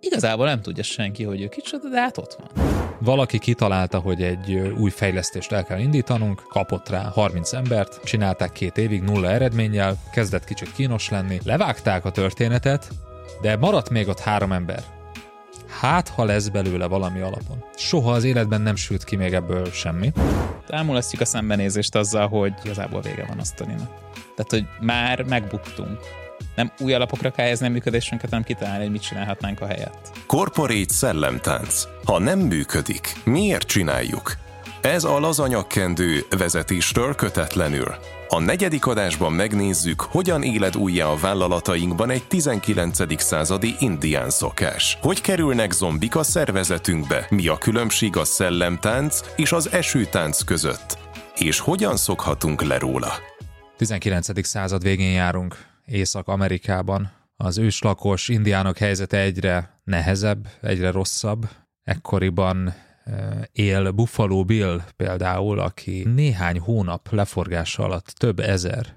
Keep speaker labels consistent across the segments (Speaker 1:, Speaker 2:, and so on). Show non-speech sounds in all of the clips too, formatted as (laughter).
Speaker 1: igazából nem tudja senki, hogy ő kicsoda, de hát ott van.
Speaker 2: Valaki kitalálta, hogy egy új fejlesztést el kell indítanunk, kapott rá 30 embert, csinálták két évig nulla eredménnyel, kezdett kicsit kínos lenni, levágták a történetet, de maradt még ott három ember. Hát, ha lesz belőle valami alapon. Soha az életben nem sült ki még ebből semmi.
Speaker 1: Elmulasztjuk a szembenézést azzal, hogy igazából vége van a sztorinak. Tehát, hogy már megbuktunk nem új alapokra kell helyezni a működésünket, hanem kitalálni, hogy mit csinálhatnánk a helyett.
Speaker 3: Corporate szellemtánc. Ha nem működik, miért csináljuk? Ez a lazanyakkendő vezetéstől kötetlenül. A negyedik adásban megnézzük, hogyan éled újjá a vállalatainkban egy 19. századi indián szokás. Hogy kerülnek zombik a szervezetünkbe, mi a különbség a szellemtánc és az esőtánc között, és hogyan szokhatunk le róla.
Speaker 2: 19. század végén járunk. Észak-Amerikában. Az őslakos indiánok helyzete egyre nehezebb, egyre rosszabb. Ekkoriban eh, él Buffalo Bill például, aki néhány hónap leforgása alatt több ezer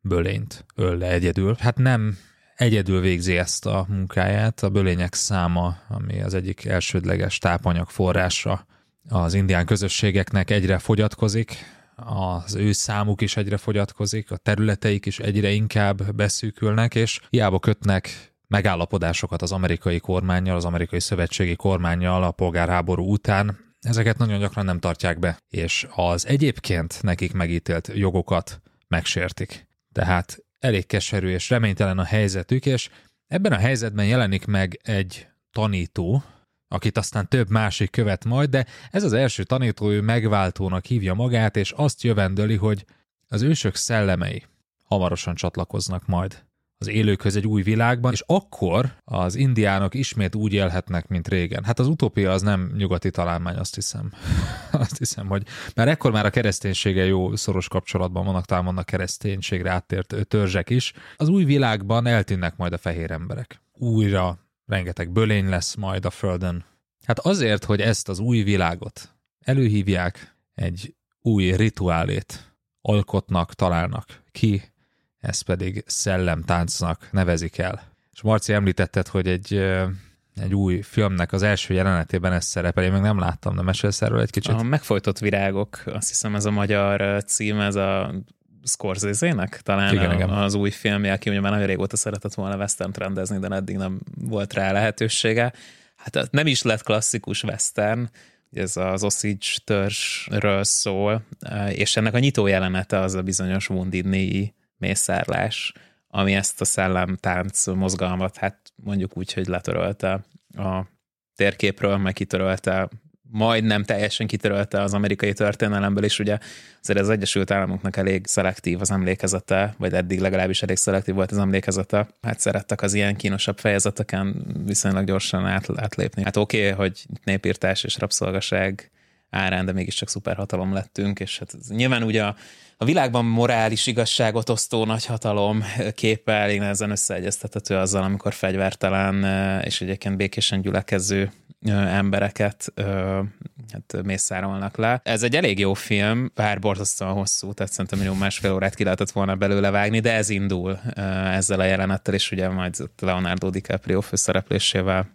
Speaker 2: bölényt öl le egyedül. Hát nem egyedül végzi ezt a munkáját, a bölények száma, ami az egyik elsődleges tápanyag forrása az indián közösségeknek egyre fogyatkozik, az ő számuk is egyre fogyatkozik, a területeik is egyre inkább beszűkülnek, és hiába kötnek megállapodásokat az amerikai kormányjal, az amerikai szövetségi kormányjal a polgárháború után, ezeket nagyon gyakran nem tartják be, és az egyébként nekik megítélt jogokat megsértik. Tehát elég keserű és reménytelen a helyzetük, és ebben a helyzetben jelenik meg egy tanító, akit aztán több másik követ majd, de ez az első tanító ő megváltónak hívja magát, és azt jövendöli, hogy az ősök szellemei hamarosan csatlakoznak majd az élőkhöz egy új világban, és akkor az indiánok ismét úgy élhetnek, mint régen. Hát az utópia az nem nyugati találmány, azt hiszem. (laughs) azt hiszem, hogy mert ekkor már a kereszténysége jó szoros kapcsolatban vannak, talán vannak kereszténységre áttért törzsek is. Az új világban eltűnnek majd a fehér emberek. Újra rengeteg bölény lesz majd a Földön. Hát azért, hogy ezt az új világot előhívják, egy új rituálét alkotnak, találnak ki, ez pedig szellemtáncnak nevezik el. És Marci említetted, hogy egy, egy új filmnek az első jelenetében ez szerepel, én még nem láttam, de mesélsz erről egy kicsit?
Speaker 1: A Megfojtott virágok, azt hiszem ez a magyar cím, ez a Scorsese-nek talán igen, a, igen. az új filmje, aki ugye már nagyon régóta szeretett volna western rendezni, de eddig nem volt rá lehetősége. Hát nem is lett klasszikus western, ez az Osage törzsről szól, és ennek a nyitó jelenete az a bizonyos Wounded Knee mészárlás, ami ezt a szellemtánc mozgalmat, hát mondjuk úgy, hogy letörölte a térképről, meg kitörölte majdnem teljesen kitörölte az amerikai történelemből, és ugye azért az Egyesült Államoknak elég szelektív az emlékezete, vagy eddig legalábbis elég szelektív volt az emlékezete. Hát szerettek az ilyen kínosabb fejezeteken viszonylag gyorsan át, átlépni. Hát oké, okay, hogy népírtás és rabszolgaság árán, de mégiscsak szuperhatalom lettünk, és hát nyilván ugye a, a világban morális igazságot osztó nagyhatalom képe elég nehezen összeegyeztethető azzal, amikor fegyvertelen és egyébként békésen gyülekező embereket hát mészárolnak le. Ez egy elég jó film, bár borzasztóan hosszú, tehát szerintem millió másfél órát ki lehetett volna belőle vágni, de ez indul ezzel a jelenettel, és ugye majd Leonardo DiCaprio főszereplésével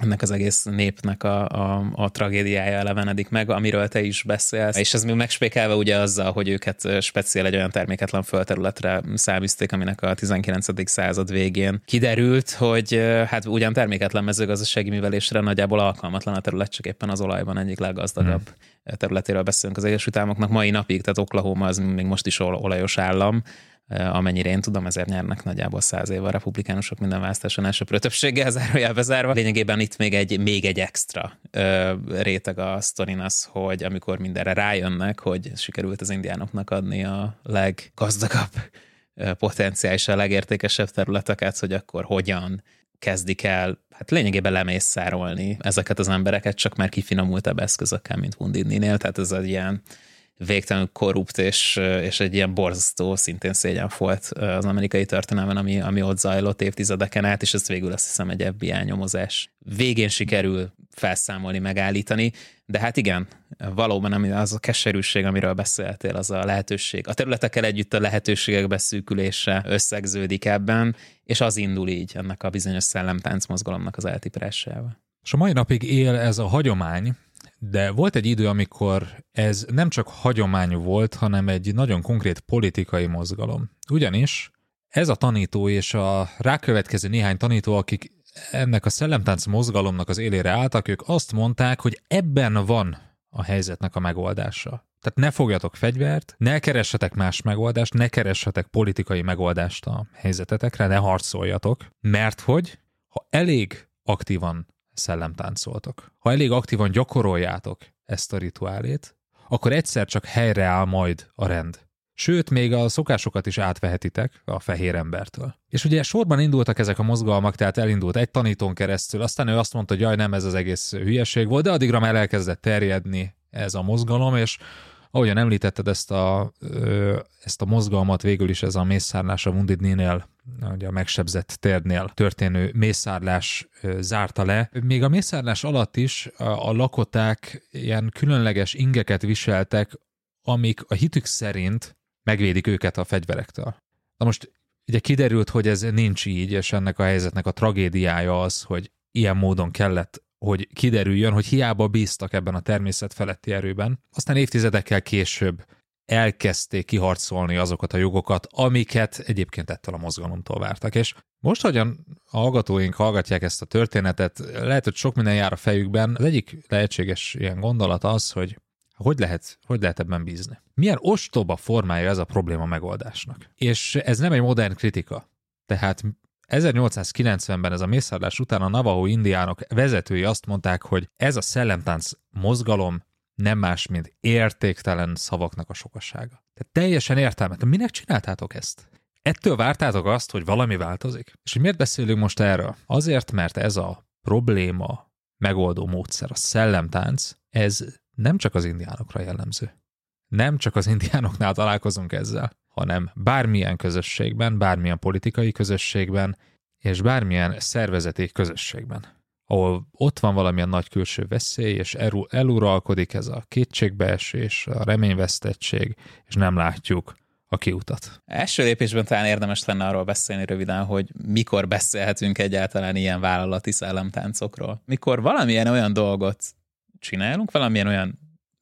Speaker 1: ennek az egész népnek a, a, a tragédiája elevenedik meg, amiről te is beszélsz. És ez még megspékelve ugye azzal, hogy őket speciál egy olyan terméketlen földterületre száműzték, aminek a 19. század végén kiderült, hogy hát ugyan terméketlen mezőgazdasági művelésre nagyjából alkalmatlan a terület, csak éppen az olajban egyik leggazdagabb hmm. területéről beszélünk az Egyesült Államoknak mai napig, tehát Oklahoma az még most is olajos állam, amennyire én tudom, ezért nyernek nagyjából száz éve a republikánusok minden választáson elsőprő többséggel (laughs) zárójelbe zárva. Lényegében itt még egy, még egy extra ö, réteg a sztorin az, hogy amikor mindenre rájönnek, hogy sikerült az indiánoknak adni a leggazdagabb potenciális, a legértékesebb területeket, hogy akkor hogyan kezdik el hát lényegében lemészárolni ezeket az embereket, csak már kifinomultabb eszközökkel, mint Wounded Tehát ez egy ilyen végtelenül korrupt és, és egy ilyen borzasztó, szintén szégyen volt az amerikai történelmen, ami, ami ott zajlott évtizedeken át, és ez végül azt hiszem egy FBI nyomozás. Végén sikerül felszámolni, megállítani, de hát igen, valóban az a keserűség, amiről beszéltél, az a lehetőség. A területekkel együtt a lehetőségek beszűkülése összegződik ebben, és az indul így ennek a bizonyos szellemtánc mozgalomnak az eltiprásával.
Speaker 2: És a mai napig él ez a hagyomány, de volt egy idő, amikor ez nem csak hagyomány volt, hanem egy nagyon konkrét politikai mozgalom. Ugyanis ez a tanító és a rákövetkező néhány tanító, akik ennek a szellemtánc mozgalomnak az élére álltak, ők azt mondták, hogy ebben van a helyzetnek a megoldása. Tehát ne fogjatok fegyvert, ne keressetek más megoldást, ne keressetek politikai megoldást a helyzetetekre, ne harcoljatok, mert hogy ha elég aktívan szellemtáncoltok, ha elég aktívan gyakoroljátok ezt a rituálét, akkor egyszer csak helyreáll majd a rend. Sőt, még a szokásokat is átvehetitek a fehér embertől. És ugye sorban indultak ezek a mozgalmak, tehát elindult egy tanítón keresztül, aztán ő azt mondta, hogy jaj, nem, ez az egész hülyeség volt, de addigra már elkezdett terjedni ez a mozgalom, és ahogyan említetted ezt a, ezt a mozgalmat, végül is ez a mészárlás a Wundidnél, ugye a megsebzett térnél történő mészárlás zárta le. Még a mészárlás alatt is a lakoták ilyen különleges ingeket viseltek, amik a hitük szerint megvédik őket a fegyverektől. Na most ugye kiderült, hogy ez nincs így, és ennek a helyzetnek a tragédiája az, hogy ilyen módon kellett, hogy kiderüljön, hogy hiába bíztak ebben a természet feletti erőben. Aztán évtizedekkel később elkezdték kiharcolni azokat a jogokat, amiket egyébként ettől a mozgalomtól vártak. És most, hogyan hallgatóink hallgatják ezt a történetet, lehet, hogy sok minden jár a fejükben. Az egyik lehetséges ilyen gondolat az, hogy hogy lehet, hogy lehet ebben bízni? Milyen ostoba formája ez a probléma megoldásnak? És ez nem egy modern kritika. Tehát 1890-ben ez a mészárlás után a Navajo indiánok vezetői azt mondták, hogy ez a szellemtánc mozgalom nem más, mint értéktelen szavaknak a sokasága. Tehát teljesen értelmetlen. Minek csináltátok ezt? Ettől vártátok azt, hogy valami változik? És hogy miért beszélünk most erről? Azért, mert ez a probléma megoldó módszer, a szellemtánc, ez nem csak az indiánokra jellemző. Nem csak az indiánoknál találkozunk ezzel, hanem bármilyen közösségben, bármilyen politikai közösségben, és bármilyen szervezeti közösségben, ahol ott van valamilyen nagy külső veszély, és eluralkodik ez a kétségbeesés, a reményvesztettség, és nem látjuk a kiutat.
Speaker 1: Első lépésben talán érdemes lenne arról beszélni röviden, hogy mikor beszélhetünk egyáltalán ilyen vállalati szellemtáncokról. Mikor valamilyen olyan dolgot csinálunk, valamilyen olyan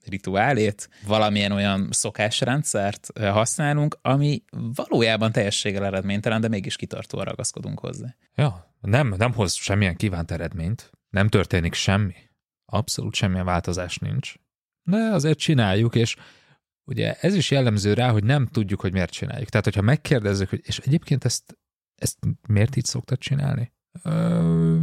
Speaker 1: rituálét, valamilyen olyan szokásrendszert használunk, ami valójában teljességgel eredménytelen, de mégis kitartóan ragaszkodunk hozzá.
Speaker 2: Ja, nem, nem hoz semmilyen kívánt eredményt, nem történik semmi, abszolút semmilyen változás nincs, de azért csináljuk, és ugye ez is jellemző rá, hogy nem tudjuk, hogy miért csináljuk. Tehát, hogyha megkérdezzük, hogy és egyébként ezt, ezt miért így szoktad csinálni? Ö,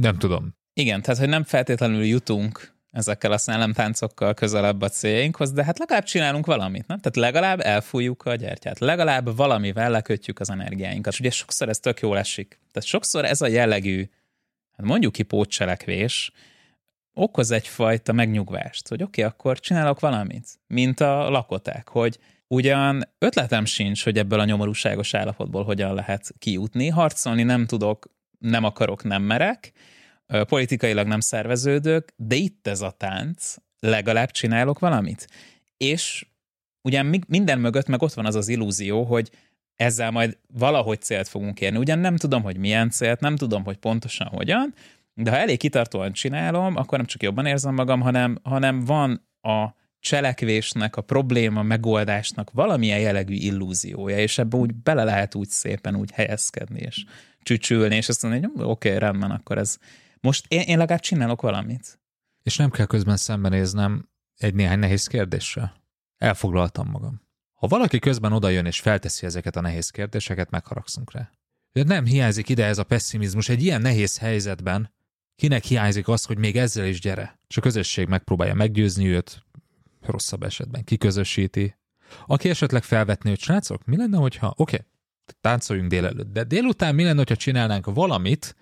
Speaker 2: nem tudom.
Speaker 1: Igen, tehát, hogy nem feltétlenül jutunk ezekkel a szellemtáncokkal közelebb a céljainkhoz, de hát legalább csinálunk valamit, nem? Tehát legalább elfújjuk a gyertyát, legalább valamivel lekötjük az energiáinkat. Ugye sokszor ez tök jól esik. Tehát sokszor ez a jellegű, hát mondjuk ki pótcselekvés, okoz egyfajta megnyugvást, hogy oké, okay, akkor csinálok valamit, mint a lakoták, hogy ugyan ötletem sincs, hogy ebből a nyomorúságos állapotból hogyan lehet kijutni, harcolni nem tudok, nem akarok, nem merek, politikailag nem szerveződök, de itt ez a tánc, legalább csinálok valamit. És ugyan minden mögött meg ott van az az illúzió, hogy ezzel majd valahogy célt fogunk érni. Ugyan nem tudom, hogy milyen célt, nem tudom, hogy pontosan hogyan, de ha elég kitartóan csinálom, akkor nem csak jobban érzem magam, hanem, hanem van a cselekvésnek, a probléma megoldásnak valamilyen jellegű illúziója, és ebbe úgy bele lehet úgy szépen úgy helyezkedni, és csücsülni, és azt mondani, hogy oké, okay, rendben, akkor ez, most én, én legalább csinálok valamit.
Speaker 2: És nem kell közben szembenéznem egy néhány nehéz kérdéssel. Elfoglaltam magam. Ha valaki közben odajön és felteszi ezeket a nehéz kérdéseket, megharagszunk rá. De nem hiányzik ide ez a pessimizmus egy ilyen nehéz helyzetben. Kinek hiányzik az, hogy még ezzel is gyere? És a közösség megpróbálja meggyőzni őt, rosszabb esetben kiközösíti. Aki esetleg felvetné, hogy srácok, mi lenne, hogyha, oké, okay, táncoljunk délelőtt, de délután mi lenne, hogyha csinálnánk valamit,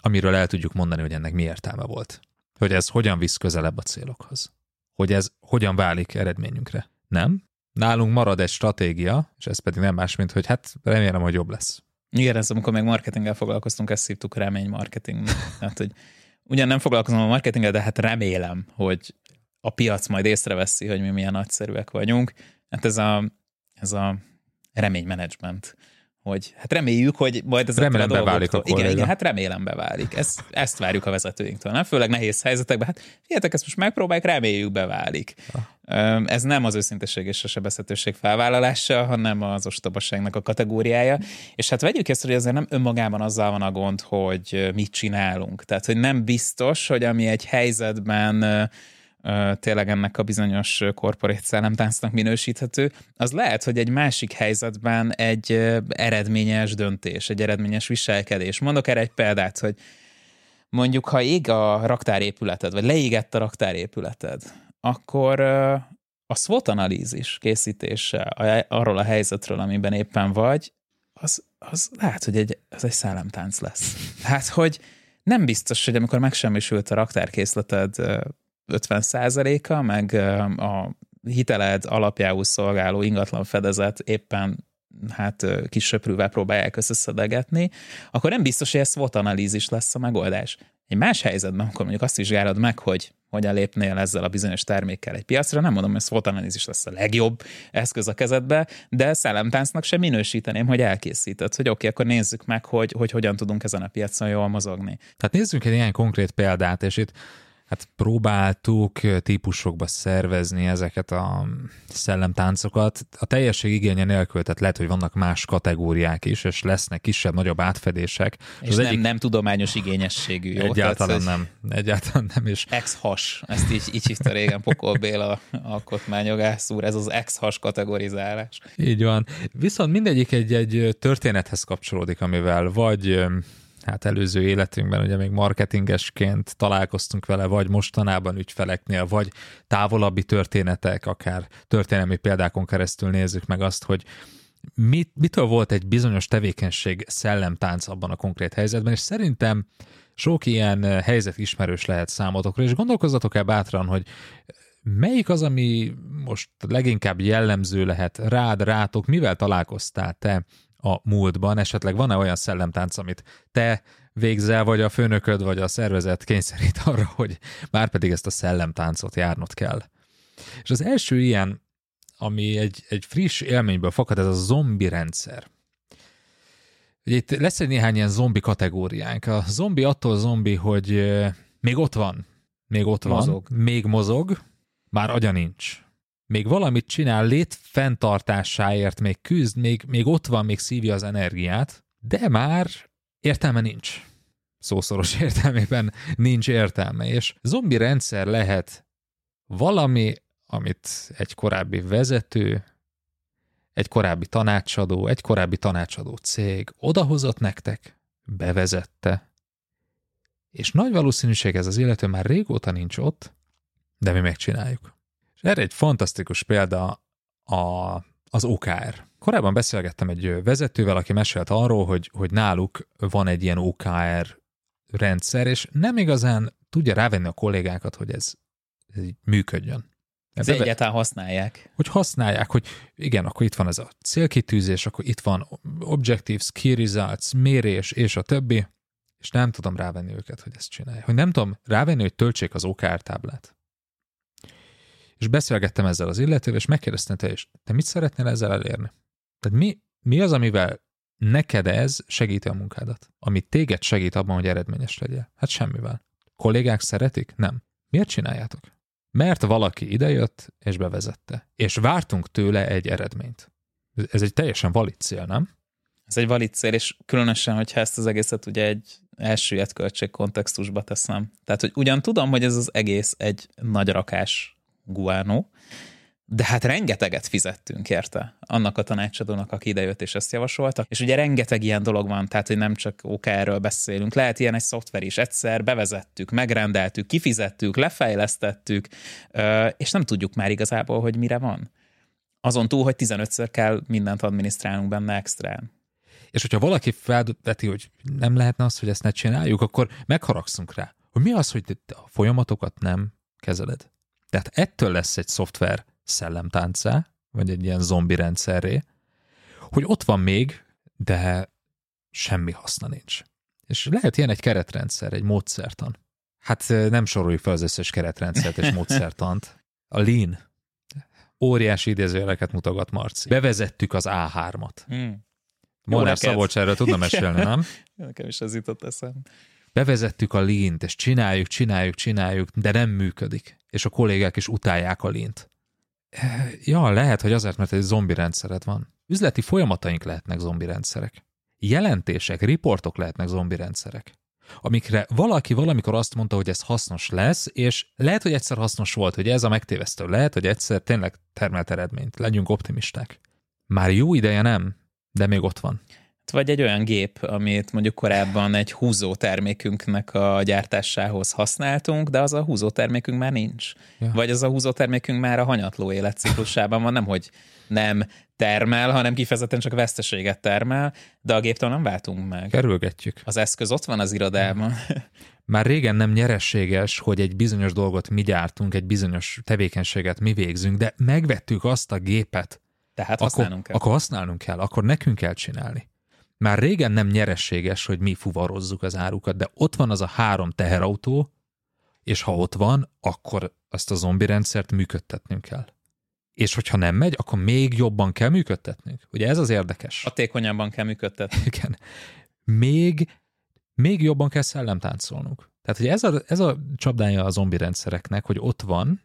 Speaker 2: amiről el tudjuk mondani, hogy ennek mi értelme volt. Hogy ez hogyan visz közelebb a célokhoz. Hogy ez hogyan válik eredményünkre. Nem? Nálunk marad egy stratégia, és ez pedig nem más, mint hogy hát remélem, hogy jobb lesz.
Speaker 1: Igen, ez amikor még marketinggel foglalkoztunk, ezt remény marketing. Tehát, (laughs) hogy ugyan nem foglalkozom a marketinggel, de hát remélem, hogy a piac majd észreveszi, hogy mi milyen nagyszerűek vagyunk. Hát ez a, ez a reménymenedzsment hogy hát reméljük, hogy majd ez
Speaker 2: Remélem a beválik
Speaker 1: a igen, igen, hát remélem beválik. Ezt, ezt várjuk a vezetőinktől, nem? Főleg nehéz helyzetekben. Hát figyeljetek, ezt most megpróbáljuk, reméljük beválik. Ah. Ez nem az őszintesség és a sebezhetőség felvállalása, hanem az ostobaságnak a kategóriája. És hát vegyük ezt, hogy azért nem önmagában azzal van a gond, hogy mit csinálunk. Tehát, hogy nem biztos, hogy ami egy helyzetben tényleg ennek a bizonyos korporét szellemtáncnak minősíthető, az lehet, hogy egy másik helyzetben egy eredményes döntés, egy eredményes viselkedés. Mondok erre egy példát, hogy mondjuk, ha ég a raktárépületed, vagy leégett a raktárépületed, akkor a SWOT analízis készítése arról a helyzetről, amiben éppen vagy, az, az lehet, hogy egy, az egy szellemtánc lesz. Hát, hogy nem biztos, hogy amikor megsemmisült a raktárkészleted 50%-a, meg a hiteled alapjául szolgáló ingatlan fedezet éppen hát kis söprűvel próbálják összeszedegetni, akkor nem biztos, hogy ez SWOT analízis lesz a megoldás. Egy más helyzetben, akkor mondjuk azt vizsgálod meg, hogy hogyan lépnél ezzel a bizonyos termékkel egy piacra, nem mondom, hogy SWOT analízis lesz a legjobb eszköz a kezedbe, de szellemtáncnak sem minősíteném, hogy elkészített, hogy oké, okay, akkor nézzük meg, hogy, hogy hogyan tudunk ezen a piacon jól mozogni.
Speaker 2: Tehát nézzünk egy ilyen konkrét példát, és itt hát próbáltuk típusokba szervezni ezeket a szellemtáncokat. A teljesség igénye nélkül, tehát lehet, hogy vannak más kategóriák is, és lesznek kisebb-nagyobb átfedések.
Speaker 1: És, és nem, egyik... nem tudományos igényességű, jó?
Speaker 2: Egyáltalán Tehát, nem. Egyáltalán nem. És...
Speaker 1: Ex-has, ezt így, így hívta régen Pokol Béla alkotmányogász úr, ez az ex-has kategorizálás.
Speaker 2: Így van. Viszont mindegyik egy, egy történethez kapcsolódik, amivel vagy hát előző életünkben ugye még marketingesként találkoztunk vele, vagy mostanában ügyfeleknél, vagy távolabbi történetek, akár történelmi példákon keresztül nézzük meg azt, hogy mit, mitől volt egy bizonyos tevékenység szellemtánc abban a konkrét helyzetben, és szerintem sok ilyen helyzet ismerős lehet számotokra, és gondolkozzatok el bátran, hogy melyik az, ami most leginkább jellemző lehet rád, rátok, mivel találkoztál te a múltban? Esetleg van-e olyan szellemtánc, amit te végzel, vagy a főnököd, vagy a szervezet kényszerít (laughs) arra, hogy már pedig ezt a szellemtáncot járnod kell? És az első ilyen, ami egy, egy friss élményből fakad, ez a zombi rendszer. Ugye itt lesz egy néhány ilyen zombi kategóriánk. A zombi attól zombi, hogy még ott van, még ott mozog. van, még mozog, már agya nincs még valamit csinál lét fenntartásáért, még küzd, még, még ott van, még szívja az energiát, de már értelme nincs. Szószoros (laughs) értelmében nincs értelme, és zombi rendszer lehet valami, amit egy korábbi vezető, egy korábbi tanácsadó, egy korábbi tanácsadó cég odahozott nektek, bevezette, és nagy valószínűség ez az illető már régóta nincs ott, de mi megcsináljuk. És erre egy fantasztikus példa a, az OKR. Korábban beszélgettem egy vezetővel, aki mesélt arról, hogy, hogy náluk van egy ilyen OKR rendszer, és nem igazán tudja rávenni a kollégákat, hogy ez, ez így működjön.
Speaker 1: Ez Beve- egyáltalán használják.
Speaker 2: Hogy használják, hogy igen, akkor itt van ez a célkitűzés, akkor itt van objectives, key results, mérés, és a többi, és nem tudom rávenni őket, hogy ezt csinálják. Hogy nem tudom rávenni, hogy töltsék az OKR táblát és beszélgettem ezzel az illetővel, és megkérdeztem te is, te mit szeretnél ezzel elérni? Tehát mi, mi az, amivel neked ez segíti a munkádat? Ami téged segít abban, hogy eredményes legyél? Hát semmivel. Kollégák szeretik? Nem. Miért csináljátok? Mert valaki idejött és bevezette. És vártunk tőle egy eredményt. Ez egy teljesen valid cél, nem?
Speaker 1: Ez egy valid cél, és különösen, hogyha ezt az egészet ugye egy elsüllyedt költség kontextusba teszem. Tehát, hogy ugyan tudom, hogy ez az egész egy nagy rakás guano, de hát rengeteget fizettünk érte annak a tanácsadónak, aki idejött és ezt javasolta. És ugye rengeteg ilyen dolog van, tehát hogy nem csak OKR-ről beszélünk, lehet ilyen egy szoftver is. Egyszer bevezettük, megrendeltük, kifizettük, lefejlesztettük, és nem tudjuk már igazából, hogy mire van. Azon túl, hogy 15-ször kell mindent adminisztrálnunk benne extrán.
Speaker 2: És hogyha valaki felveti, hogy nem lehetne az, hogy ezt ne csináljuk, akkor megharagszunk rá. Hogy mi az, hogy a folyamatokat nem kezeled? Tehát ettől lesz egy szoftver szellemtáncá, vagy egy ilyen zombi rendszerré, hogy ott van még, de semmi haszna nincs. És lehet ilyen egy keretrendszer, egy módszertan. Hát nem soroljuk fel az összes keretrendszert és (laughs) módszertant. A Lean. Óriási idézőjeleket mutogat Marci. Bevezettük az A3-at. Hmm. Molnár Szabolcs erről tudna mesélni, nem? (laughs)
Speaker 1: Nekem is ez jutott eszem.
Speaker 2: Bevezettük a lint, és csináljuk, csináljuk, csináljuk, de nem működik. És a kollégák is utálják a lint. Ja, lehet, hogy azért, mert egy zombi rendszered van. Üzleti folyamataink lehetnek zombi rendszerek. Jelentések, riportok lehetnek zombi rendszerek. Amikre valaki valamikor azt mondta, hogy ez hasznos lesz, és lehet, hogy egyszer hasznos volt, hogy ez a megtévesztő. Lehet, hogy egyszer tényleg termelt eredményt. Legyünk optimisták. Már jó ideje nem, de még ott van.
Speaker 1: Vagy egy olyan gép, amit mondjuk korábban egy húzó termékünknek a gyártásához használtunk, de az a húzó termékünk már nincs. Ja. Vagy az a húzó termékünk már a hanyatló életciklusában van, nem hogy nem termel, hanem kifejezetten csak veszteséget termel, de a géptől nem váltunk meg.
Speaker 2: Kerülgetjük.
Speaker 1: Az eszköz ott van az irodában. (laughs)
Speaker 2: Már régen nem nyerességes, hogy egy bizonyos dolgot mi gyártunk, egy bizonyos tevékenységet mi végzünk, de megvettük azt a gépet,
Speaker 1: tehát használnunk
Speaker 2: akkor, kell. Akkor használnunk kell, akkor nekünk kell csinálni. Már régen nem nyerességes, hogy mi fuvarozzuk az árukat, de ott van az a három teherautó, és ha ott van, akkor azt a zombi rendszert működtetnünk kell. És hogyha nem megy, akkor még jobban kell működtetnünk. Ugye ez az érdekes.
Speaker 1: Hatékonyabban kell működtetni.
Speaker 2: Igen. Még, még jobban kell szellemtáncolnunk. Tehát, hogy ez a, ez a csapdája a zombi rendszereknek, hogy ott van,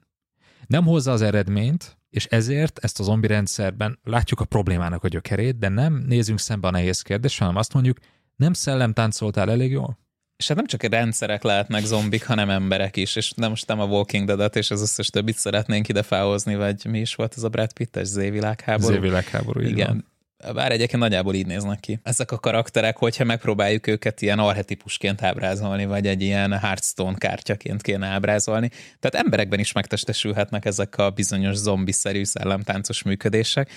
Speaker 2: nem hozza az eredményt, és ezért ezt a zombi rendszerben látjuk a problémának a gyökerét, de nem nézünk szembe a nehéz kérdés, hanem azt mondjuk, nem szellemtáncoltál elég jól?
Speaker 1: És hát nem csak rendszerek lehetnek zombik, hanem emberek is, és nem most nem a Walking Dead-et és az összes többit szeretnénk ide felhozni, vagy mi is volt ez a Brad Pitt-es Z-világháború.
Speaker 2: Z-világháború,
Speaker 1: Igen. Van. Bár egyébként nagyjából így néznek ki. Ezek a karakterek, hogyha megpróbáljuk őket ilyen arhetipusként ábrázolni, vagy egy ilyen Hearthstone kártyaként kéne ábrázolni. Tehát emberekben is megtestesülhetnek ezek a bizonyos zombiszerű szellemtáncos működések.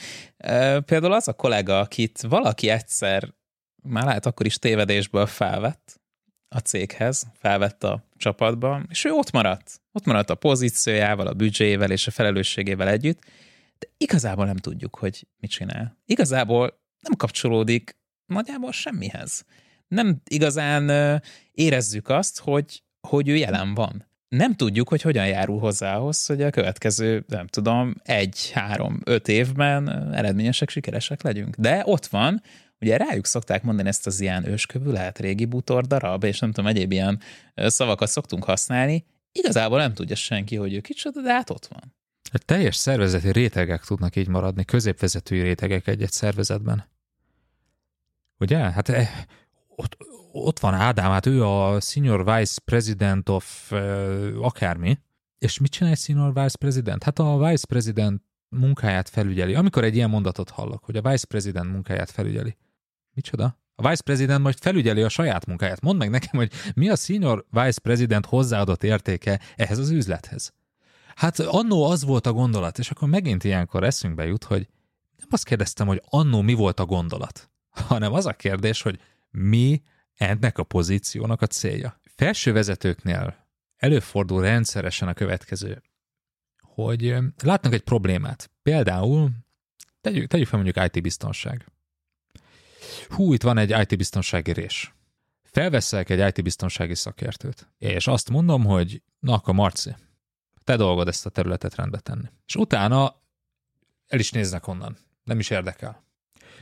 Speaker 1: Például az a kollega, akit valaki egyszer, már lehet akkor is tévedésből felvett a céghez, felvett a csapatba, és ő ott maradt. Ott maradt a pozíciójával, a büdzséjével és a felelősségével együtt, de igazából nem tudjuk, hogy mit csinál. Igazából nem kapcsolódik nagyjából semmihez. Nem igazán érezzük azt, hogy, hogy ő jelen van. Nem tudjuk, hogy hogyan járul hozzá ahhoz, hogy a következő, nem tudom, egy, három, öt évben eredményesek, sikeresek legyünk. De ott van, ugye rájuk szokták mondani ezt az ilyen őskövű, lehet régi bútor darab, és nem tudom, egyéb ilyen szavakat szoktunk használni. Igazából nem tudja senki, hogy ő kicsoda, de hát ott van.
Speaker 2: A teljes szervezeti rétegek tudnak így maradni, középvezetői rétegek egy-egy szervezetben. Ugye? Hát eh, ott, ott van Ádám, hát ő a Senior Vice President of eh, akármi, és mit csinál egy Senior Vice President? Hát a Vice President munkáját felügyeli. Amikor egy ilyen mondatot hallok, hogy a Vice President munkáját felügyeli. Micsoda? A Vice President most felügyeli a saját munkáját. Mondd meg nekem, hogy mi a Senior Vice President hozzáadott értéke ehhez az üzlethez. Hát annó az volt a gondolat, és akkor megint ilyenkor eszünkbe jut, hogy nem azt kérdeztem, hogy annó mi volt a gondolat, hanem az a kérdés, hogy mi ennek a pozíciónak a célja. Felső vezetőknél előfordul rendszeresen a következő, hogy látnak egy problémát. Például tegyük, tegyük fel mondjuk IT-biztonság. Hú, itt van egy IT-biztonsági rés. Felveszek egy IT-biztonsági szakértőt, és azt mondom, hogy na akkor Marci, te dolgod ezt a területet rendbe tenni. És utána el is néznek onnan. Nem is érdekel.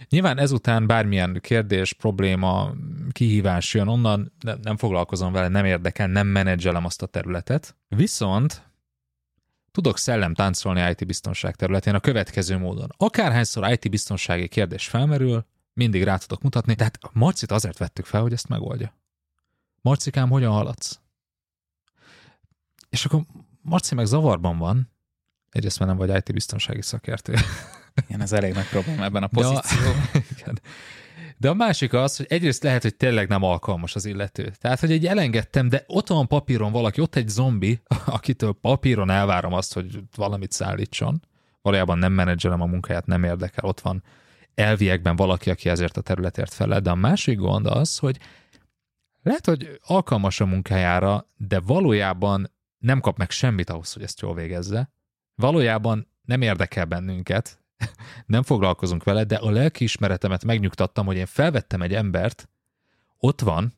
Speaker 2: Nyilván ezután bármilyen kérdés, probléma, kihívás jön onnan, nem, nem foglalkozom vele, nem érdekel, nem menedzselem azt a területet. Viszont tudok szellem táncolni IT biztonság területén a következő módon. Akárhányszor IT biztonsági kérdés felmerül, mindig rá tudok mutatni, tehát Marcit azért vettük fel, hogy ezt megoldja. Marcikám, hogyan haladsz? És akkor Marci meg zavarban van, egyrészt már nem vagy IT biztonsági szakértő.
Speaker 1: Igen, ez elég nagy probléma ebben a pozícióban. (laughs) De,
Speaker 2: de a másik az, hogy egyrészt lehet, hogy tényleg nem alkalmas az illető. Tehát, hogy egy elengedtem, de ott van papíron valaki, ott egy zombi, (laughs) akitől papíron elvárom azt, hogy valamit szállítson. Valójában nem menedzselem a munkáját, nem érdekel. Ott van elviekben valaki, aki ezért a területért felel. De a másik gond az, hogy lehet, hogy alkalmas a munkájára, de valójában nem kap meg semmit ahhoz, hogy ezt jól végezze. Valójában nem érdekel bennünket, (laughs) nem foglalkozunk vele, de a lelkiismeretemet megnyugtattam, hogy én felvettem egy embert, ott van,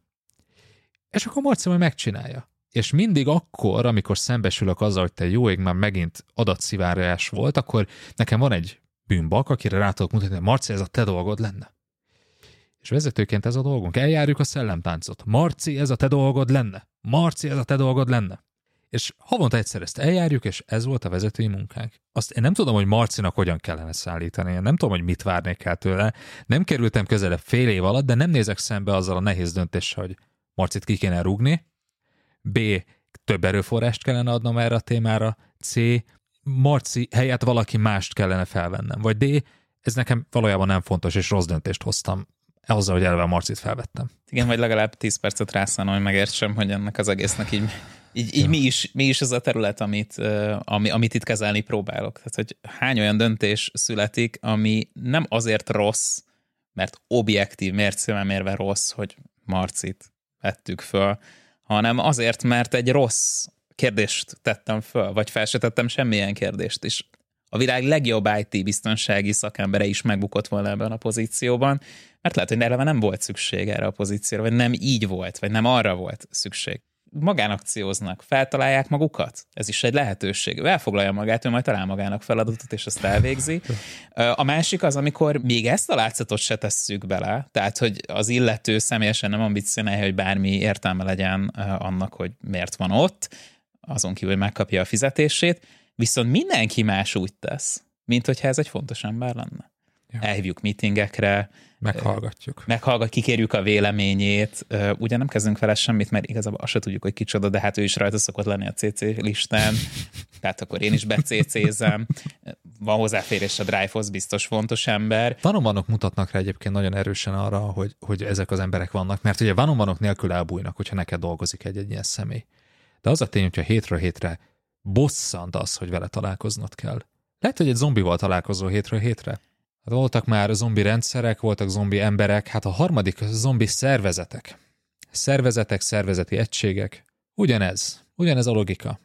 Speaker 2: és akkor Marci majd megcsinálja. és mindig akkor, amikor szembesülök azzal, hogy te jó ég, már megint adatszivárgás volt, akkor nekem van egy bűnbak, akire rá tudok mutatni, hogy Marci, ez a te dolgod lenne. És vezetőként ez a dolgunk. Eljárjuk a szellemtáncot. Marci, ez a te dolgod lenne. Marci, ez a te dolgod lenne. És havonta egyszer ezt eljárjuk, és ez volt a vezetői munkánk. Azt én nem tudom, hogy Marcinak hogyan kellene szállítani, én nem tudom, hogy mit várnék el tőle. Nem kerültem közelebb fél év alatt, de nem nézek szembe azzal a nehéz döntéssel, hogy Marcit ki kéne rúgni, B. Több erőforrást kellene adnom erre a témára, C. Marci helyett valaki mást kellene felvennem, vagy D. Ez nekem valójában nem fontos, és rossz döntést hoztam azzal, hogy eleve a Marcit felvettem.
Speaker 1: Igen, vagy legalább 10 percet rászállnom, hogy megértsem, hogy ennek az egésznek így így, így ja. mi, is, mi is az a terület, amit, ami, amit itt kezelni próbálok. Tehát, hogy hány olyan döntés születik, ami nem azért rossz, mert objektív mércével mérve rossz, hogy Marcit vettük föl, hanem azért, mert egy rossz kérdést tettem föl, vagy fel se tettem semmilyen kérdést is. A világ legjobb IT biztonsági szakembere is megbukott volna ebben a pozícióban, mert lehet, hogy eleve nem volt szükség erre a pozícióra, vagy nem így volt, vagy nem arra volt szükség magánakcióznak, feltalálják magukat. Ez is egy lehetőség. Ő elfoglalja magát, ő majd talál magának feladatot, és azt elvégzi. A másik az, amikor még ezt a látszatot se tesszük bele, tehát, hogy az illető személyesen nem ambicionálja, hogy bármi értelme legyen annak, hogy miért van ott, azon kívül, hogy megkapja a fizetését, viszont mindenki más úgy tesz, mint hogyha ez egy fontos ember lenne. Ja. Elhívjuk meetingekre,
Speaker 2: Meghallgatjuk.
Speaker 1: Meghallgat, kikérjük a véleményét. Ugye nem kezdünk vele semmit, mert igazából azt se tudjuk, hogy kicsoda, de hát ő is rajta szokott lenni a CC listán. (laughs) Tehát akkor én is becécézem. Van hozzáférés a Drive-hoz, biztos fontos ember.
Speaker 2: Vanomanok mutatnak rá egyébként nagyon erősen arra, hogy, hogy ezek az emberek vannak, mert ugye vanomanok nélkül elbújnak, hogyha neked dolgozik egy-egy ilyen személy. De az a tény, hogyha hétről hétre bosszant az, hogy vele találkoznod kell. Lehet, hogy egy zombival találkozol hétről hétre. Hát voltak már zombi rendszerek, voltak zombi emberek, hát a harmadik zombi szervezetek. Szervezetek, szervezeti egységek. Ugyanez, ugyanez a logika.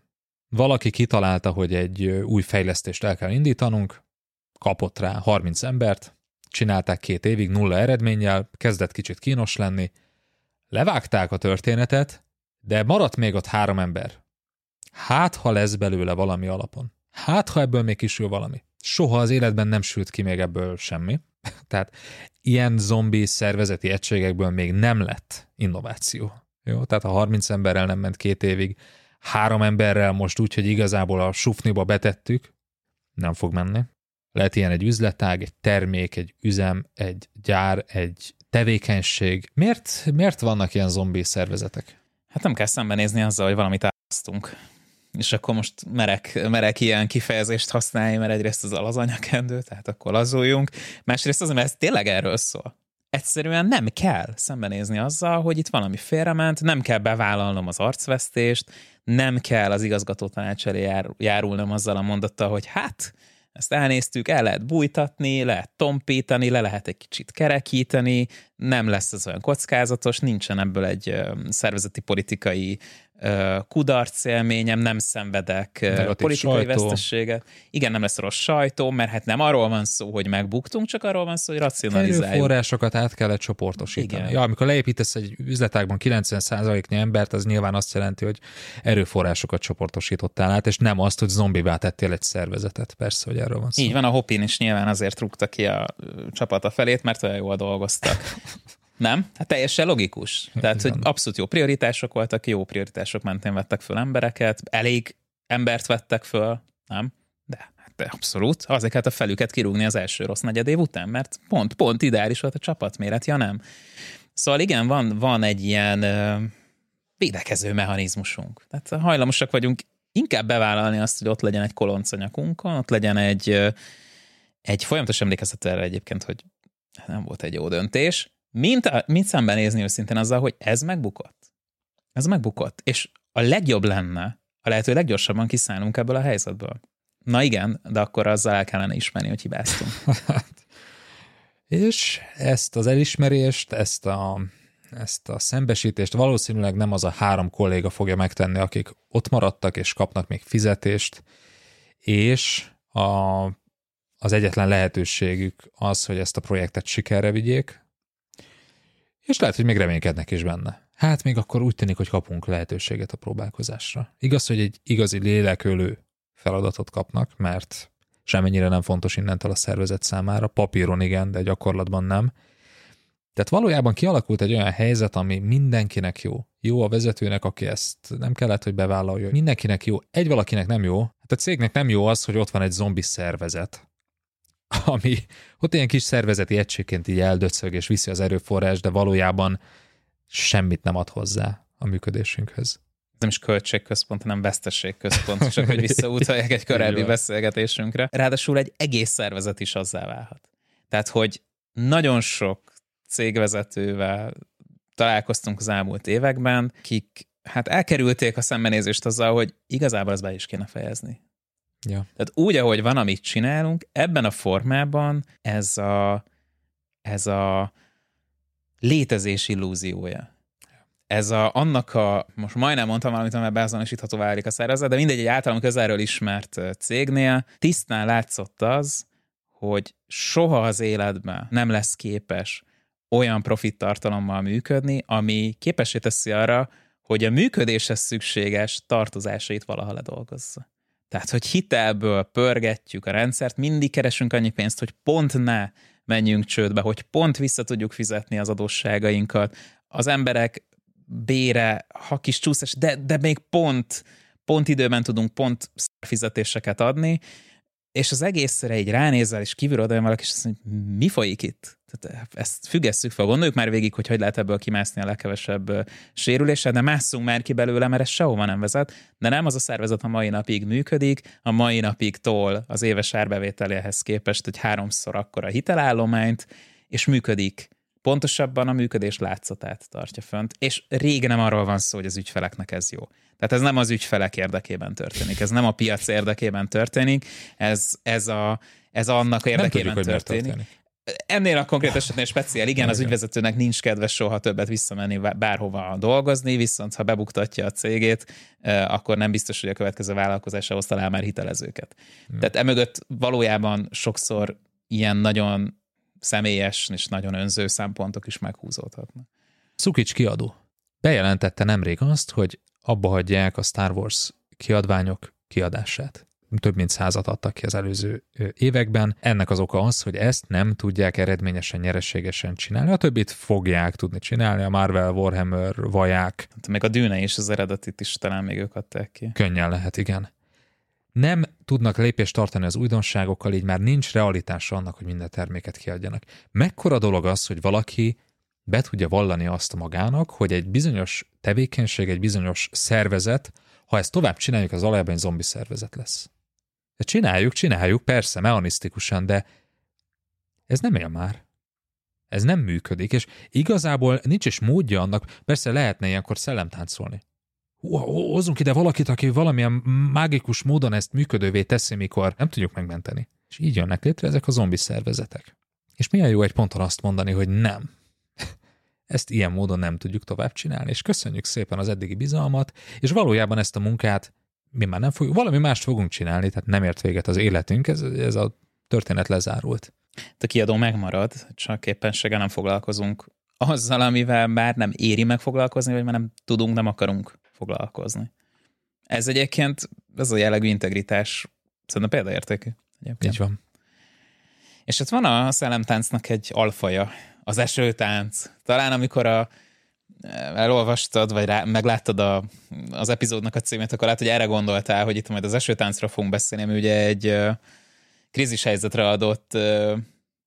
Speaker 2: Valaki kitalálta, hogy egy új fejlesztést el kell indítanunk, kapott rá 30 embert, csinálták két évig nulla eredménnyel, kezdett kicsit kínos lenni, levágták a történetet, de maradt még ott három ember. Hát, ha lesz belőle valami alapon. Hát, ha ebből még kisül valami soha az életben nem sült ki még ebből semmi. (laughs) Tehát ilyen zombi szervezeti egységekből még nem lett innováció. Jó? Tehát a 30 emberrel nem ment két évig, három emberrel most úgy, hogy igazából a sufniba betettük, nem fog menni. Lehet ilyen egy üzletág, egy termék, egy üzem, egy gyár, egy tevékenység. Miért, miért vannak ilyen zombi szervezetek?
Speaker 1: Hát nem kell szembenézni azzal, hogy valamit árasztunk és akkor most merek, merek ilyen kifejezést használni, mert egyrészt az alazanyakendő, tehát akkor lazuljunk, másrészt az, mert ez tényleg erről szól. Egyszerűen nem kell szembenézni azzal, hogy itt valami félrement, nem kell bevállalnom az arcvesztést, nem kell az igazgató tanács elé jár, járulnom azzal a mondattal, hogy hát, ezt elnéztük, el lehet bújtatni, lehet tompítani, le lehet egy kicsit kerekíteni, nem lesz ez olyan kockázatos, nincsen ebből egy szervezeti politikai kudarc élményem, nem szenvedek Negatív politikai sajtó. vesztességet. Igen, nem lesz rossz sajtó, mert hát nem arról van szó, hogy megbuktunk, csak arról van szó, hogy racionalizáljuk.
Speaker 2: Forrásokat át kellett csoportosítani. Igen. Ja, amikor leépítesz egy üzletágban 90%-nyi embert, az nyilván azt jelenti, hogy erőforrásokat csoportosítottál át, és nem azt, hogy zombivá tettél egy szervezetet. Persze, hogy erről van szó.
Speaker 1: Így van, a Hopin is nyilván azért rúgta ki a csapata felét, mert olyan jól dolgoztak. (laughs) Nem? Hát teljesen logikus. Tehát, hogy abszolút jó prioritások voltak, jó prioritások mentén vettek föl embereket, elég embert vettek föl, nem? De, hát de abszolút. Azért kellett a felüket kirúgni az első rossz negyed év után, mert pont, pont ideális volt a csapatméret, ja nem. Szóval igen, van, van egy ilyen ö, védekező mechanizmusunk. Tehát hajlamosak vagyunk inkább bevállalni azt, hogy ott legyen egy koloncanyakunkon, ott legyen egy, egy folyamatos emlékezet erre egyébként, hogy nem volt egy jó döntés, mint, mint szembenézni őszintén azzal, hogy ez megbukott. Ez megbukott. És a legjobb lenne, a lehető leggyorsabban kiszállunk ebből a helyzetből. Na igen, de akkor azzal el kellene ismerni, hogy hibáztunk. (laughs)
Speaker 2: és ezt az elismerést, ezt a, ezt a szembesítést valószínűleg nem az a három kolléga fogja megtenni, akik ott maradtak és kapnak még fizetést, és a, az egyetlen lehetőségük az, hogy ezt a projektet sikerre vigyék, és lehet, hogy még reménykednek is benne. hát még akkor úgy tűnik, hogy kapunk lehetőséget a próbálkozásra. Igaz, hogy egy igazi lélekölő feladatot kapnak, mert semmennyire nem fontos innentől a szervezet számára, papíron igen, de gyakorlatban nem. Tehát valójában kialakult egy olyan helyzet, ami mindenkinek jó. Jó a vezetőnek, aki ezt nem kellett, hogy bevállalja. Mindenkinek jó. Egy valakinek nem jó. Hát a cégnek nem jó az, hogy ott van egy zombi szervezet, ami ott ilyen kis szervezeti egységként így eldöcög és viszi az erőforrás, de valójában semmit nem ad hozzá a működésünkhöz.
Speaker 1: Nem is költségközpont, hanem vesztességközpont, csak hogy visszautaljak egy korábbi beszélgetésünkre. Ráadásul egy egész szervezet is azzá válhat. Tehát, hogy nagyon sok cégvezetővel találkoztunk az elmúlt években, kik hát elkerülték a szembenézést azzal, hogy igazából ezt be is kéne fejezni.
Speaker 2: Ja.
Speaker 1: Tehát úgy, ahogy van, amit csinálunk, ebben a formában ez a, ez a létezés illúziója. Ez a, annak a, most majdnem mondtam valamit, amivel beazonosítható válik a szervezet, de mindegy, egy általam közelről ismert cégnél tisztán látszott az, hogy soha az életben nem lesz képes olyan profit tartalommal működni, ami képessé teszi arra, hogy a működéshez szükséges tartozásait valaha ledolgozza. Tehát, hogy hitelből pörgetjük a rendszert, mindig keresünk annyi pénzt, hogy pont ne menjünk csődbe, hogy pont vissza tudjuk fizetni az adósságainkat. Az emberek bére, ha kis csúszás, de, de még pont, pont időben tudunk pont fizetéseket adni, és az egészre egy ránézel, és kívülről oda valaki, és azt mondja, mi folyik itt? Tehát ezt függesszük fel, gondoljuk már végig, hogy hogy lehet ebből kimászni a legkevesebb sérülése, de másszunk már ki belőle, mert ez sehova nem vezet. De nem az a szervezet a mai napig működik, a mai napig tol az éves árbevételéhez képest, hogy háromszor akkora hitelállományt, és működik pontosabban a működés látszatát tartja fönt, és rég nem arról van szó, hogy az ügyfeleknek ez jó. Tehát ez nem az ügyfelek érdekében történik, ez nem a piac érdekében történik, ez, ez, a, ez annak érdekében tudjuk, történik. történik. Ennél a konkrét esetnél speciál, igen, az ügyvezetőnek nincs kedves soha többet visszamenni bárhova dolgozni, viszont ha bebuktatja a cégét, akkor nem biztos, hogy a következő vállalkozásához talál már hitelezőket. Hmm. Tehát emögött valójában sokszor ilyen nagyon személyes és nagyon önző szempontok is meghúzódhatnak.
Speaker 2: Szukics kiadó bejelentette nemrég azt, hogy abba hagyják a Star Wars kiadványok kiadását. Több mint százat adtak ki az előző években. Ennek az oka az, hogy ezt nem tudják eredményesen, nyereségesen csinálni. A többit fogják tudni csinálni, a Marvel, Warhammer, vaják.
Speaker 1: Hát még a Dűne is az eredetit is talán még ők adták ki.
Speaker 2: Könnyen lehet, igen nem tudnak lépést tartani az újdonságokkal, így már nincs realitása annak, hogy minden terméket kiadjanak. Mekkora dolog az, hogy valaki be tudja vallani azt magának, hogy egy bizonyos tevékenység, egy bizonyos szervezet, ha ezt tovább csináljuk, az alapján egy zombi szervezet lesz. De csináljuk, csináljuk, persze, mechanisztikusan, de ez nem él már. Ez nem működik, és igazából nincs is módja annak, persze lehetne ilyenkor szellemtáncolni hozzunk ide valakit, aki valamilyen mágikus módon ezt működővé teszi, mikor nem tudjuk megmenteni. És így jönnek létre ezek a zombi szervezetek. És milyen jó egy ponton azt mondani, hogy nem. Ezt ilyen módon nem tudjuk tovább csinálni, és köszönjük szépen az eddigi bizalmat, és valójában ezt a munkát mi már nem fogjuk, valami mást fogunk csinálni, tehát nem ért véget az életünk, ez, ez a történet lezárult.
Speaker 1: A kiadó megmarad, csak éppenséggel nem foglalkozunk azzal, amivel már nem éri meg foglalkozni, vagy már nem tudunk, nem akarunk foglalkozni. Ez egyébként, ez a jellegű integritás szerintem példaértékű.
Speaker 2: Egyébként. Így van.
Speaker 1: És hát van a szellemtáncnak egy alfaja, az esőtánc. Talán amikor a, elolvastad, vagy rá, megláttad a, az epizódnak a címét, akkor lehet, hogy erre gondoltál, hogy itt majd az esőtáncra fogunk beszélni, ami ugye egy krízis helyzetre adott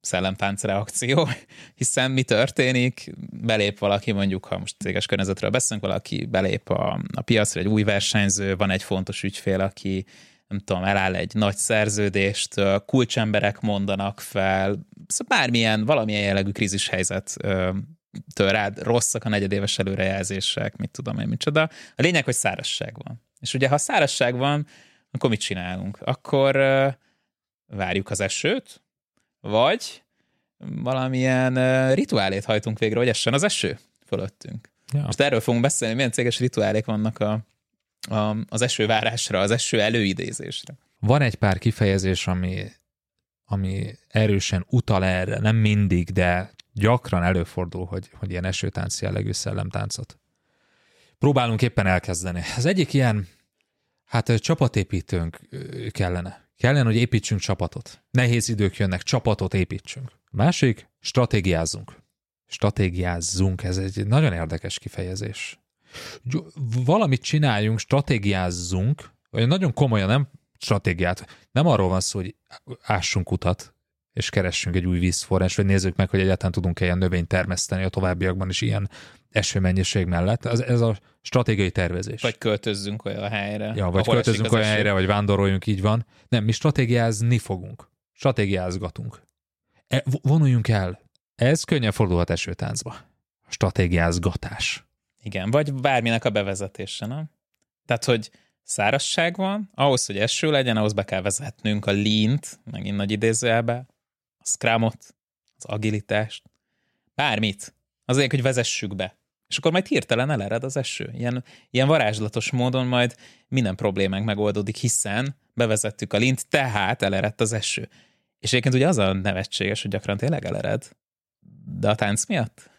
Speaker 1: szellemtánc reakció, (laughs) hiszen mi történik? Belép valaki, mondjuk, ha most céges környezetről beszélünk, valaki belép a, a piacra, egy új versenyző, van egy fontos ügyfél, aki nem tudom, eláll egy nagy szerződést, kulcsemberek mondanak fel, szóval bármilyen, valamilyen jellegű krízis helyzet től rád rosszak a negyedéves előrejelzések, mit tudom én, micsoda. A lényeg, hogy szárazság van. És ugye, ha szárazság van, akkor mit csinálunk? Akkor várjuk az esőt, vagy valamilyen rituálét hajtunk végre, hogy essen az eső fölöttünk. Ja. Most erről fogunk beszélni, milyen céges rituálék vannak a, a, az esővárásra, az eső előidézésre.
Speaker 2: Van egy pár kifejezés, ami, ami erősen utal erre, nem mindig, de gyakran előfordul, hogy, hogy ilyen esőtánc jellegű szellemtáncot próbálunk éppen elkezdeni. Az egyik ilyen, hát csapatépítőnk kellene. Kellene, hogy építsünk csapatot. Nehéz idők jönnek, csapatot építsünk. Másik, stratégiázunk. Stratégiázzunk, ez egy nagyon érdekes kifejezés. Valamit csináljunk, stratégiázzunk, vagy nagyon komolyan nem stratégiát. Nem arról van szó, hogy ássunk utat, és keressünk egy új vízforrás, vagy nézzük meg, hogy egyáltalán tudunk-e ilyen növényt termeszteni a továbbiakban is ilyen esőmennyiség mellett. Ez, ez a stratégiai tervezés.
Speaker 1: Vagy költözzünk olyan helyre.
Speaker 2: Ja, vagy költözzünk olyan eső. helyre, vagy vándoroljunk, így van. Nem, mi stratégiázni fogunk. Stratégiázgatunk. E, vonuljunk el. Ez könnyen fordulhat esőtáncba. Stratégiázgatás.
Speaker 1: Igen, vagy bárminek a bevezetése, nem? Tehát, hogy szárazság van, ahhoz, hogy eső legyen, ahhoz be kell vezetnünk a lean-t, megint nagy idézőjelbe, a scrumot, az agilitást, bármit. Azért, hogy vezessük be. És akkor majd hirtelen elered az eső. Ilyen, ilyen varázslatos módon majd minden problémánk megoldódik, hiszen bevezettük a lint, tehát eleredt az eső. És egyébként ugye az a nevetséges, hogy gyakran tényleg elered. De a tánc miatt?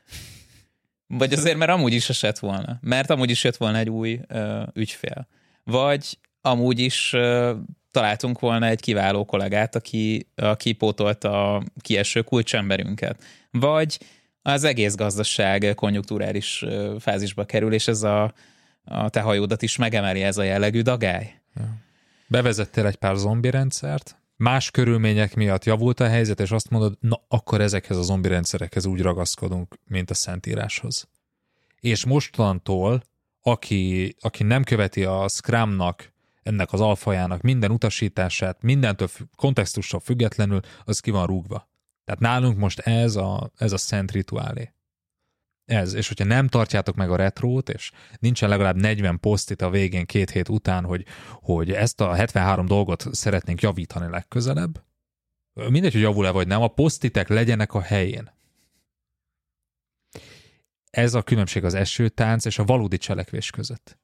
Speaker 1: Vagy azért, mert amúgy is esett volna. Mert amúgy is jött volna egy új ö, ügyfél. Vagy amúgy is ö, találtunk volna egy kiváló kollégát, aki, aki pótolta a kieső kulcsemberünket. Vagy az egész gazdaság konjunkturális fázisba kerül, és ez a, a te hajódat is megemeli ez a jellegű dagály.
Speaker 2: Bevezettél egy pár zombi rendszert, más körülmények miatt javult a helyzet, és azt mondod, na akkor ezekhez a zombi rendszerekhez úgy ragaszkodunk, mint a Szentíráshoz. És mostantól, aki, aki nem követi a Scrumnak, ennek az alfajának minden utasítását, mindentől kontextustól függetlenül, az ki van rúgva. Tehát nálunk most ez a, ez a szent rituálé. Ez, és hogyha nem tartjátok meg a retrót, és nincsen legalább 40 posztit a végén két hét után, hogy, hogy ezt a 73 dolgot szeretnénk javítani legközelebb, mindegy, hogy javul-e vagy nem, a posztitek legyenek a helyén. Ez a különbség az esőtánc és a valódi cselekvés között.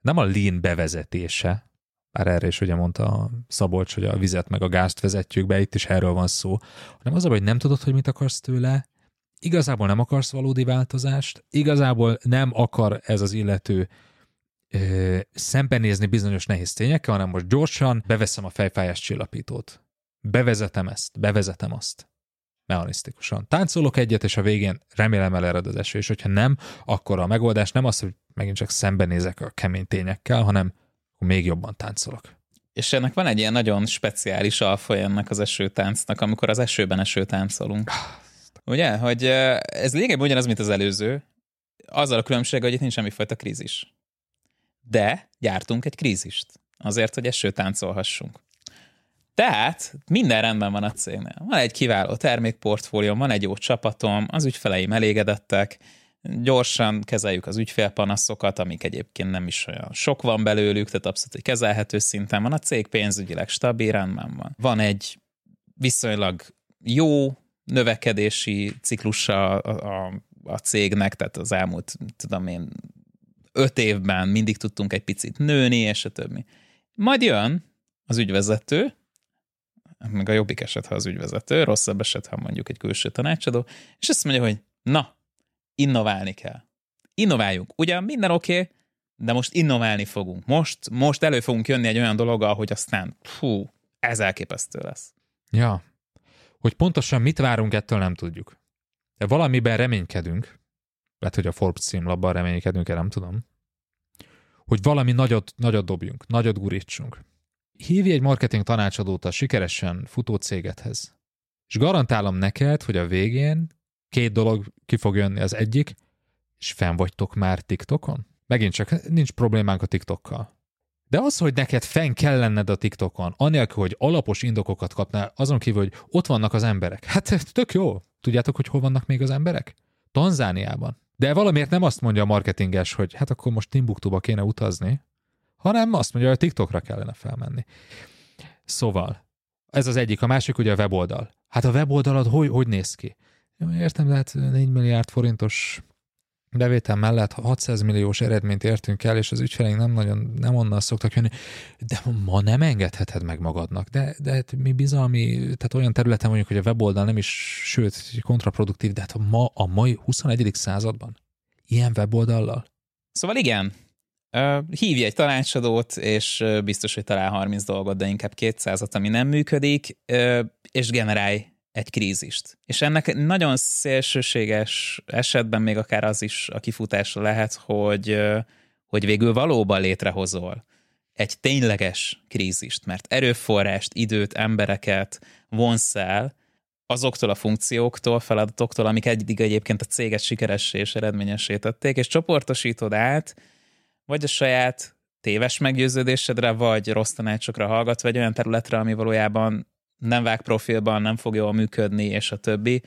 Speaker 2: Nem a lean bevezetése, bár erre is ugye mondta a Szabolcs, hogy a vizet meg a gázt vezetjük be, itt is erről van szó, hanem az a, hogy nem tudod, hogy mit akarsz tőle, igazából nem akarsz valódi változást, igazából nem akar ez az illető ö, szembenézni bizonyos nehéz tényekkel, hanem most gyorsan beveszem a fejfájás csillapítót. Bevezetem ezt, bevezetem azt. Mechanisztikusan. Táncolok egyet, és a végén remélem elered az eső, és hogyha nem, akkor a megoldás nem az, hogy megint csak szembenézek a kemény tényekkel, hanem még jobban táncolok.
Speaker 1: És ennek van egy ilyen nagyon speciális alfa ennek az esőtáncnak, amikor az esőben esőtáncolunk. Ugye, hogy ez lényegében ugyanaz, mint az előző, azzal a különbség, hogy itt nincs semmifajta krízis. De gyártunk egy krízist, azért, hogy esőtáncolhassunk. Tehát minden rendben van a cégnél. Van egy kiváló termékportfólió, van egy jó csapatom, az ügyfeleim elégedettek, gyorsan kezeljük az ügyfélpanaszokat, amik egyébként nem is olyan sok van belőlük, tehát abszolút egy kezelhető szinten van. A cég pénzügyileg stabil, rendben van. Van egy viszonylag jó növekedési ciklusa a, a, a cégnek, tehát az elmúlt, tudom én, öt évben mindig tudtunk egy picit nőni, és a többi. Majd jön az ügyvezető, meg a jobbik eset, ha az ügyvezető, rosszabb eset, ha mondjuk egy külső tanácsadó, és azt mondja, hogy na, innoválni kell. Innováljunk. Ugyan minden oké, okay, de most innoválni fogunk. Most, most elő fogunk jönni egy olyan dologgal, hogy aztán, fú, ez elképesztő lesz.
Speaker 2: Ja. Hogy pontosan mit várunk, ettől nem tudjuk. De valamiben reménykedünk, lehet, hogy a Forbes címlapban reménykedünk, nem tudom, hogy valami nagyot, nagyot dobjunk, nagyot gurítsunk. Hívj egy marketing tanácsadót a sikeresen futó cégedhez, és garantálom neked, hogy a végén két dolog ki fog jönni. Az egyik, és fenn vagytok már TikTokon? Megint csak nincs problémánk a TikTokkal. De az, hogy neked fenn kell lenned a TikTokon, anélkül, hogy alapos indokokat kapnál, azon kívül, hogy ott vannak az emberek. Hát tök jó. Tudjátok, hogy hol vannak még az emberek? Tanzániában. De valamiért nem azt mondja a marketinges, hogy hát akkor most Timbuktuba kéne utazni, hanem azt mondja, hogy a TikTokra kellene felmenni. Szóval, ez az egyik. A másik ugye a weboldal. Hát a weboldalad hogy, hogy néz ki? Értem, de hát 4 milliárd forintos bevétel mellett 600 milliós eredményt értünk el, és az ügyfeleink nem nagyon, nem onnan szoktak jönni, de ma nem engedheted meg magadnak. De, de hát mi bizalmi, tehát olyan területen mondjuk, hogy a weboldal nem is, sőt, kontraproduktív, de hát ma a mai 21. században ilyen weboldallal
Speaker 1: Szóval igen, hívj egy tanácsadót, és biztos, hogy talál 30 dolgot, de inkább 200-at, ami nem működik, és generálj egy krízist. És ennek nagyon szélsőséges esetben még akár az is a kifutása lehet, hogy, hogy végül valóban létrehozol egy tényleges krízist, mert erőforrást, időt, embereket vonsz el azoktól a funkcióktól, feladatoktól, amik eddig egyébként a céget sikeressé és eredményessé tették, és csoportosítod át, vagy a saját téves meggyőződésedre, vagy rossz tanácsokra hallgat, vagy olyan területre, ami valójában nem vág profilban, nem fog jól működni, és a többi.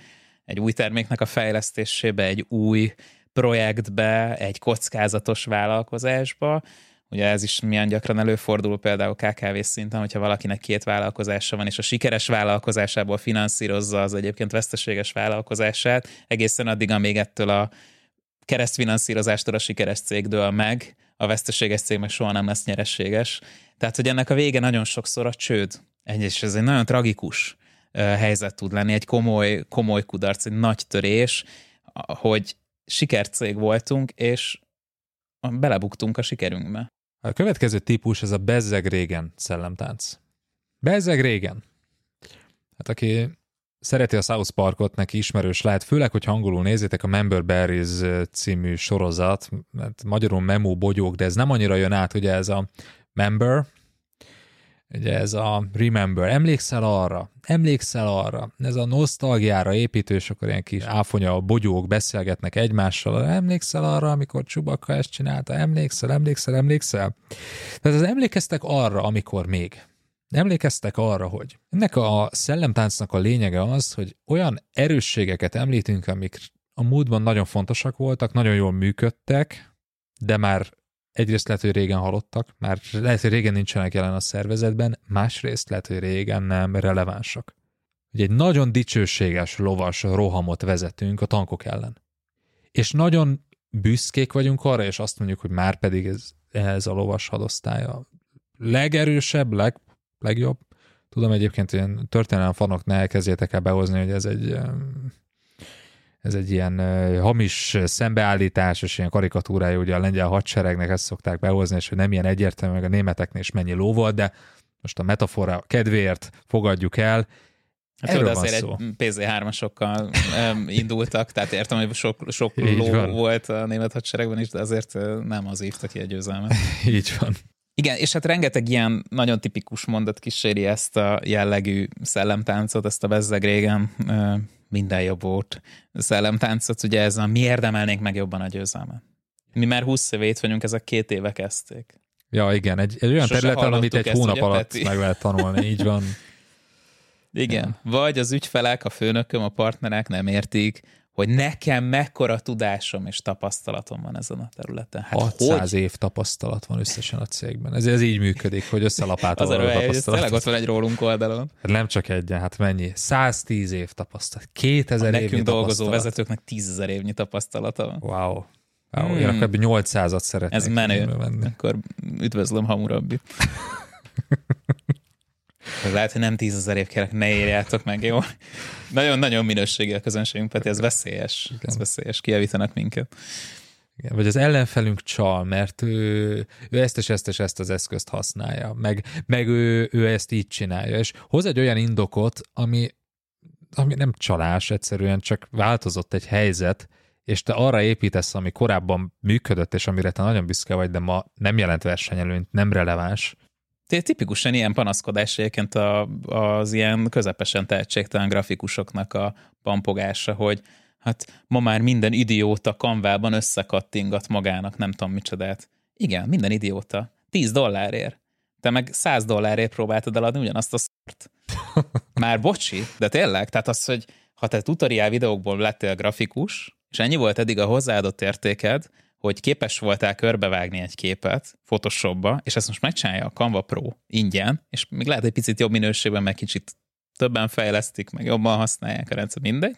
Speaker 1: Egy új terméknek a fejlesztésébe, egy új projektbe, egy kockázatos vállalkozásba. Ugye ez is milyen gyakran előfordul például KKV szinten, hogyha valakinek két vállalkozása van, és a sikeres vállalkozásából finanszírozza az egyébként veszteséges vállalkozását, egészen addig, amíg ettől a keresztfinanszírozástól a sikeres cég dől meg, a veszteséges cég meg soha nem lesz nyerességes. Tehát, hogy ennek a vége nagyon sokszor a csőd. És ez egy nagyon tragikus helyzet tud lenni, egy komoly, komoly kudarc, egy nagy törés, hogy sikercég voltunk, és belebuktunk a sikerünkbe.
Speaker 2: A következő típus ez a bezzeg régen szellemtánc. Bezzeg régen. Hát aki szereti a South Parkot, neki ismerős lehet, főleg, hogy angolul nézitek a Member Berries című sorozat, mert magyarul memó bogyók, de ez nem annyira jön át, ugye ez a member, ugye ez a remember, emlékszel arra, emlékszel arra, ez a nosztalgiára építő, és akkor ilyen kis áfonya bogyók beszélgetnek egymással, emlékszel arra, amikor Csubaka ezt csinálta, emlékszel, emlékszel, emlékszel. Tehát az emlékeztek arra, amikor még. Emlékeztek arra, hogy ennek a szellemtáncnak a lényege az, hogy olyan erősségeket említünk, amik a múltban nagyon fontosak voltak, nagyon jól működtek, de már egyrészt lehet, hogy régen halottak, már lehet, hogy régen nincsenek jelen a szervezetben, másrészt lehet, hogy régen nem relevánsak. Ugye egy nagyon dicsőséges lovas rohamot vezetünk a tankok ellen. És nagyon büszkék vagyunk arra, és azt mondjuk, hogy már pedig ez, ez a lovas hadosztálya legerősebb, leg, legjobb. Tudom egyébként, hogy történelem fanok ne elkezdjétek el behozni, hogy ez egy ez egy ilyen hamis szembeállítás, és ilyen karikatúrája ugye a lengyel hadseregnek ezt szokták behozni, és hogy nem ilyen egyértelmű, meg a németeknél is mennyi ló volt, de most a metafora kedvéért fogadjuk el,
Speaker 1: Hát Erről azért szó. egy PZ3-asokkal indultak, tehát értem, hogy sok, sok ló van. volt a német hadseregben is, de azért nem az ívta ki a győzelmet. (laughs)
Speaker 2: Így van.
Speaker 1: Igen, és hát rengeteg ilyen nagyon tipikus mondat kíséri ezt a jellegű szellemtáncot, ezt a bezzeg régen minden jobb volt szellemtáncot, ugye ez a mi érdemelnénk meg jobban a győzelmet. Mi már 20 éve itt vagyunk, ezek két éve kezdték.
Speaker 2: Ja, igen, egy, egy olyan Sose területen, amit egy hónap ugye, alatt Peti? meg lehet tanulni, (laughs) így van.
Speaker 1: Igen, ja. vagy az ügyfelek, a főnököm, a partnerek nem értik, hogy nekem mekkora tudásom és tapasztalatom van ezen a területen.
Speaker 2: Hát 600 hogy? év tapasztalat van összesen a cégben. Ez, ez így működik, hogy összelapátol a tapasztalat.
Speaker 1: Tényleg ott van egy rólunk oldalon.
Speaker 2: Hát nem csak egy, hát mennyi? 110 év tapasztalat, 2000 év
Speaker 1: nekünk dolgozó vezetőknek 10 ezer évnyi tapasztalata van.
Speaker 2: Wow. Wow, hmm. Én akkor 800-at szeretnék.
Speaker 1: Ez menő. Akkor üdvözlöm Hamurabbi. (laughs) Lehet, hogy nem tízezer év kérek, ne írjátok meg, jó? Nagyon-nagyon minőségi a közönségünk, Peti, ez veszélyes. Igen. Ez veszélyes, kijavítanak minket.
Speaker 2: Igen, vagy az ellenfelünk csal, mert ő, ő ezt és ezt és ezt az eszközt használja, meg, meg ő, ő ezt így csinálja, és hoz egy olyan indokot, ami, ami nem csalás, egyszerűen csak változott egy helyzet, és te arra építesz, ami korábban működött, és amire te nagyon büszke vagy, de ma nem jelent versenyelőnyt, nem releváns,
Speaker 1: tipikusan ilyen panaszkodás egyébként a, az ilyen közepesen tehetségtelen grafikusoknak a pampogása, hogy hát ma már minden idióta kanvában összekattingat magának, nem tudom micsodát. Igen, minden idióta. 10 dollárért. Te meg 100 dollárért próbáltad eladni ugyanazt a szart. (laughs) Már bocsi, de tényleg, tehát az, hogy ha te tutoriál videókból lettél grafikus, és ennyi volt eddig a hozzáadott értéked, hogy képes voltál körbevágni egy képet Photoshopba, és ezt most megcsinálja a Canva Pro ingyen, és még lehet egy picit jobb minőségben, meg kicsit többen fejlesztik, meg jobban használják a rendszer, mindegy,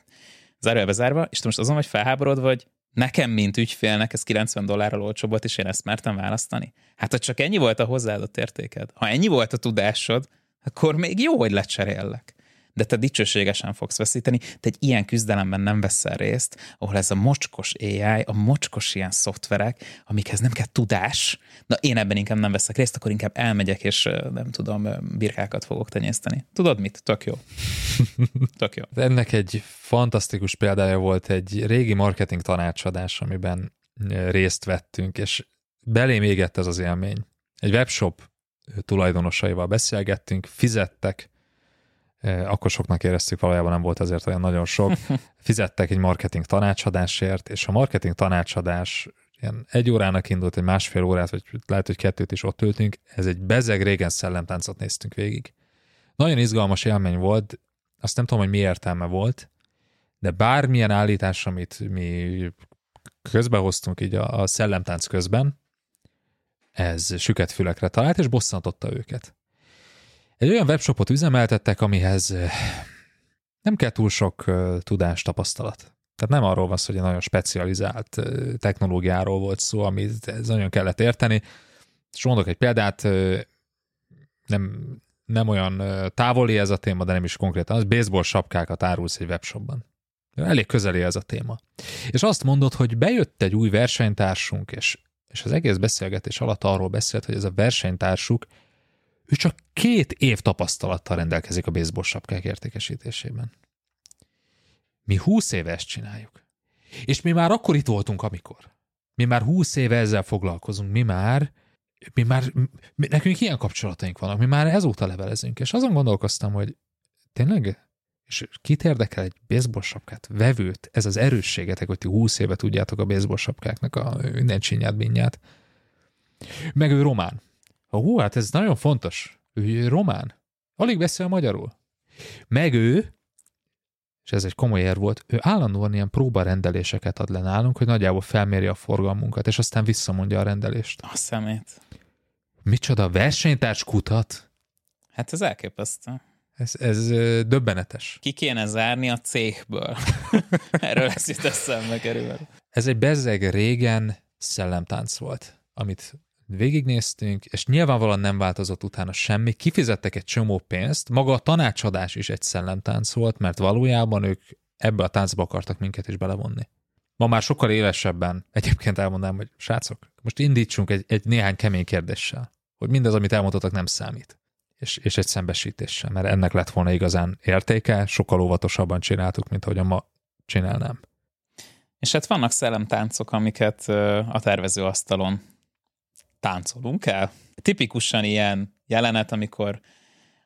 Speaker 1: zárójelbe zárva, és te most azon vagy felháborodva, vagy nekem, mint ügyfélnek, ez 90 dollárral olcsóbb volt, és én ezt mertem választani. Hát, ha csak ennyi volt a hozzáadott értéked, ha ennyi volt a tudásod, akkor még jó, hogy lecserélek. De te dicsőségesen fogsz veszíteni, te egy ilyen küzdelemben nem veszel részt, ahol ez a mocskos AI, a mocskos ilyen szoftverek, amikhez nem kell tudás, na én ebben inkább nem veszek részt, akkor inkább elmegyek, és nem tudom, birkákat fogok tenyészteni. Tudod mit? Tök jó. (laughs) Tök jó.
Speaker 2: Ennek egy fantasztikus példája volt egy régi marketing tanácsadás, amiben részt vettünk, és belém égett ez az élmény. Egy webshop tulajdonosaival beszélgettünk, fizettek, akkor soknak éreztük, valójában nem volt ezért olyan nagyon sok. (laughs) Fizettek egy marketing tanácsadásért, és a marketing tanácsadás ilyen egy órának indult, egy másfél órát, vagy lehet, hogy kettőt is ott ültünk, ez egy bezeg régen szellemtáncot néztünk végig. Nagyon izgalmas élmény volt, azt nem tudom, hogy mi értelme volt, de bármilyen állítás, amit mi közbehoztunk így a, a szellemtánc közben, ez süket fülekre talált, és bosszantotta őket. Egy olyan webshopot üzemeltettek, amihez nem kell túl sok tudás, tapasztalat. Tehát nem arról van szó, hogy egy nagyon specializált technológiáról volt szó, amit ez nagyon kellett érteni. És mondok egy példát, nem, nem olyan távoli ez a téma, de nem is konkrétan, az baseball sapkákat árulsz egy webshopban. Elég közeli ez a téma. És azt mondod, hogy bejött egy új versenytársunk, és, és az egész beszélgetés alatt arról beszélt, hogy ez a versenytársuk ő csak két év tapasztalattal rendelkezik a baseball sapkák értékesítésében. Mi húsz éve ezt csináljuk. És mi már akkor itt voltunk, amikor. Mi már húsz éve ezzel foglalkozunk, mi már, mi már, mi, nekünk ilyen kapcsolataink vannak, mi már ezóta levelezünk, és azon gondolkoztam, hogy tényleg, és kit érdekel egy baseball sapkát, vevőt, ez az erősségetek, hogy ti húsz éve tudjátok a baseball sapkáknak a minden csinyát, binyát. Meg ő román. Hú, hát ez nagyon fontos. Ő román. Alig beszél magyarul. Meg ő, és ez egy komoly ér volt, ő állandóan ilyen próbarendeléseket ad le nálunk, hogy nagyjából felméri a forgalmunkat, és aztán visszamondja a rendelést.
Speaker 1: A szemét.
Speaker 2: Micsoda versenytárs kutat?
Speaker 1: Hát ez elképesztő.
Speaker 2: Ez, ez döbbenetes.
Speaker 1: Ki kéne zárni a cégből. (laughs) Erről lesz itt eszembe kerül.
Speaker 2: Ez egy bezzeg régen szellemtánc volt, amit végignéztünk, és nyilvánvalóan nem változott utána semmi, kifizettek egy csomó pénzt, maga a tanácsadás is egy szellemtánc volt, mert valójában ők ebbe a táncba akartak minket is belevonni. Ma már sokkal élesebben egyébként elmondanám, hogy srácok, most indítsunk egy, egy néhány kemény kérdéssel, hogy mindez, amit elmondhatok, nem számít. És, és egy szembesítéssel, mert ennek lett volna igazán értéke, sokkal óvatosabban csináltuk, mint ahogy ma csinálnám.
Speaker 1: És hát vannak szellemtáncok, amiket a tervezőasztalon táncolunk el. Tipikusan ilyen jelenet, amikor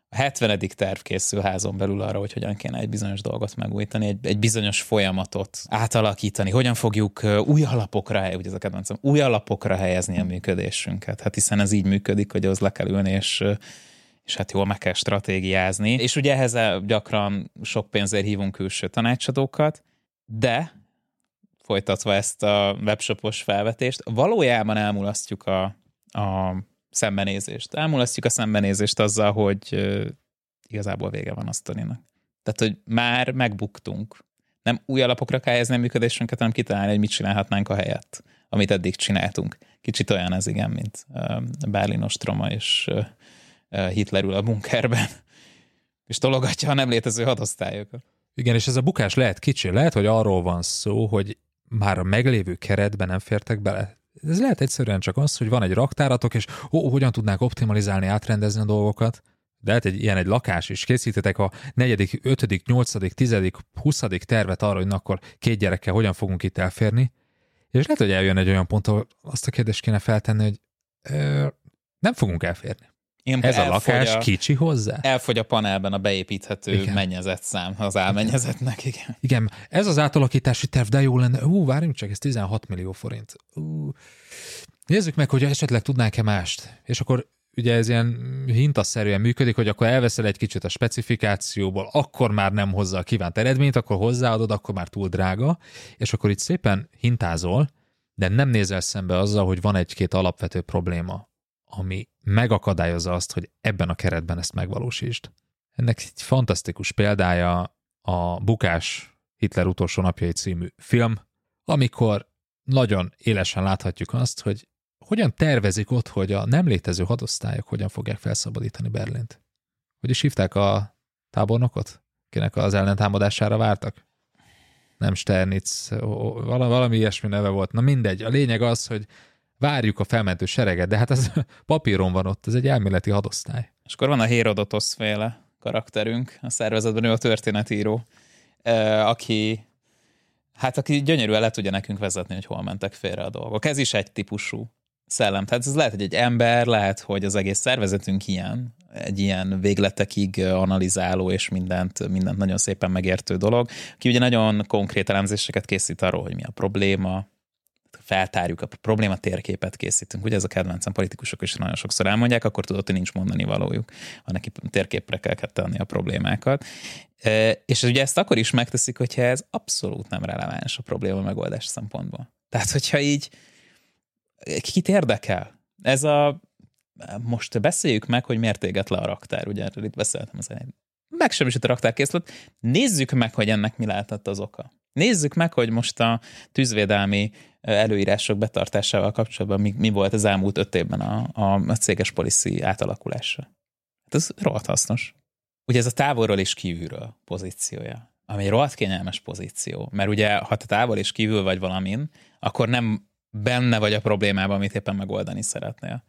Speaker 1: a 70. terv készül házon belül arra, hogy hogyan kéne egy bizonyos dolgot megújítani, egy, egy bizonyos folyamatot átalakítani, hogyan fogjuk új alapokra, ugye ez a kedvencem, új alapokra helyezni a működésünket. Hát hiszen ez így működik, hogy az le kell ülni, és és hát jól meg kell stratégiázni. És ugye ehhez gyakran sok pénzért hívunk külső tanácsadókat, de folytatva ezt a webshopos felvetést, valójában elmulasztjuk a, a szembenézést. Elmulasztjuk a szembenézést azzal, hogy igazából vége van a sztorinak. Tehát, hogy már megbuktunk. Nem új alapokra kell helyezni a működésünket, hanem kitalálni, hogy mit csinálhatnánk a helyet, amit eddig csináltunk. Kicsit olyan ez, igen, mint Berlin Ostroma és Hitler a bunkerben, (laughs) és tologatja a nem létező hadosztályokat.
Speaker 2: Igen, és ez a bukás lehet kicsi. Lehet, hogy arról van szó, hogy már a meglévő keretben nem fértek bele ez lehet egyszerűen csak az, hogy van egy raktáratok, és ó, hogyan tudnák optimalizálni, átrendezni a dolgokat. De lehet egy ilyen egy lakás is. Készítetek a negyedik, ötödik, nyolcadik, tizedik, huszadik tervet arra, hogy akkor két gyerekkel hogyan fogunk itt elférni. És lehet, hogy eljön egy olyan pont, ahol azt a kérdést kéne feltenni, hogy ö, nem fogunk elférni. Igen, Ez a lakás a, kicsi hozzá?
Speaker 1: Elfogy a panelben a beépíthető igen. mennyezet szám az álmennyezetnek, igen.
Speaker 2: Igen, ez az átalakítási terv, de jó lenne. Ú, várjunk csak, ez 16 millió forint. Ú, nézzük meg, hogy esetleg tudnánk-e mást. És akkor ugye ez ilyen hintaszerűen működik, hogy akkor elveszel egy kicsit a specifikációból, akkor már nem hozza a kívánt eredményt, akkor hozzáadod, akkor már túl drága, és akkor itt szépen hintázol, de nem nézel szembe azzal, hogy van egy-két alapvető probléma ami megakadályozza azt, hogy ebben a keretben ezt megvalósítsd. Ennek egy fantasztikus példája a Bukás Hitler utolsó napjai című film, amikor nagyon élesen láthatjuk azt, hogy hogyan tervezik ott, hogy a nem létező hadosztályok hogyan fogják felszabadítani Berlint. Hogy is hívták a tábornokot? akinek az ellentámadására vártak? Nem Sternitz, valami, valami ilyesmi neve volt. Na mindegy, a lényeg az, hogy várjuk a felmentő sereget, de hát ez (laughs) papíron van ott, ez egy elméleti hadosztály.
Speaker 1: És akkor van a Hérodotosz féle karakterünk a szervezetben, ő a történetíró, aki hát aki gyönyörűen le tudja nekünk vezetni, hogy hol mentek félre a dolgok. Ez is egy típusú szellem. Tehát ez lehet, hogy egy ember, lehet, hogy az egész szervezetünk ilyen, egy ilyen végletekig analizáló és mindent, mindent nagyon szépen megértő dolog, aki ugye nagyon konkrét elemzéseket készít arról, hogy mi a probléma, feltárjuk a probléma térképet készítünk. Ugye ez a kedvencem politikusok is nagyon sokszor elmondják, akkor tudod, hogy nincs mondani valójuk, ha neki térképre kell tenni a problémákat. És ugye ezt akkor is megteszik, hogyha ez abszolút nem releváns a probléma megoldás szempontból. Tehát, hogyha így kit érdekel? Ez a most beszéljük meg, hogy miért éget le a raktár, ugye erről itt beszéltem az elején. Megsemmisült a raktárkészlet, nézzük meg, hogy ennek mi lehetett az oka. Nézzük meg, hogy most a tűzvédelmi előírások betartásával kapcsolatban mi, mi volt az elmúlt öt évben a, a, a céges policy átalakulása. Hát ez rohadt hasznos. Ugye ez a távolról és kívülről pozíciója, ami egy rohadt kényelmes pozíció, mert ugye ha te távol és kívül vagy valamin, akkor nem benne vagy a problémában, amit éppen megoldani szeretnél.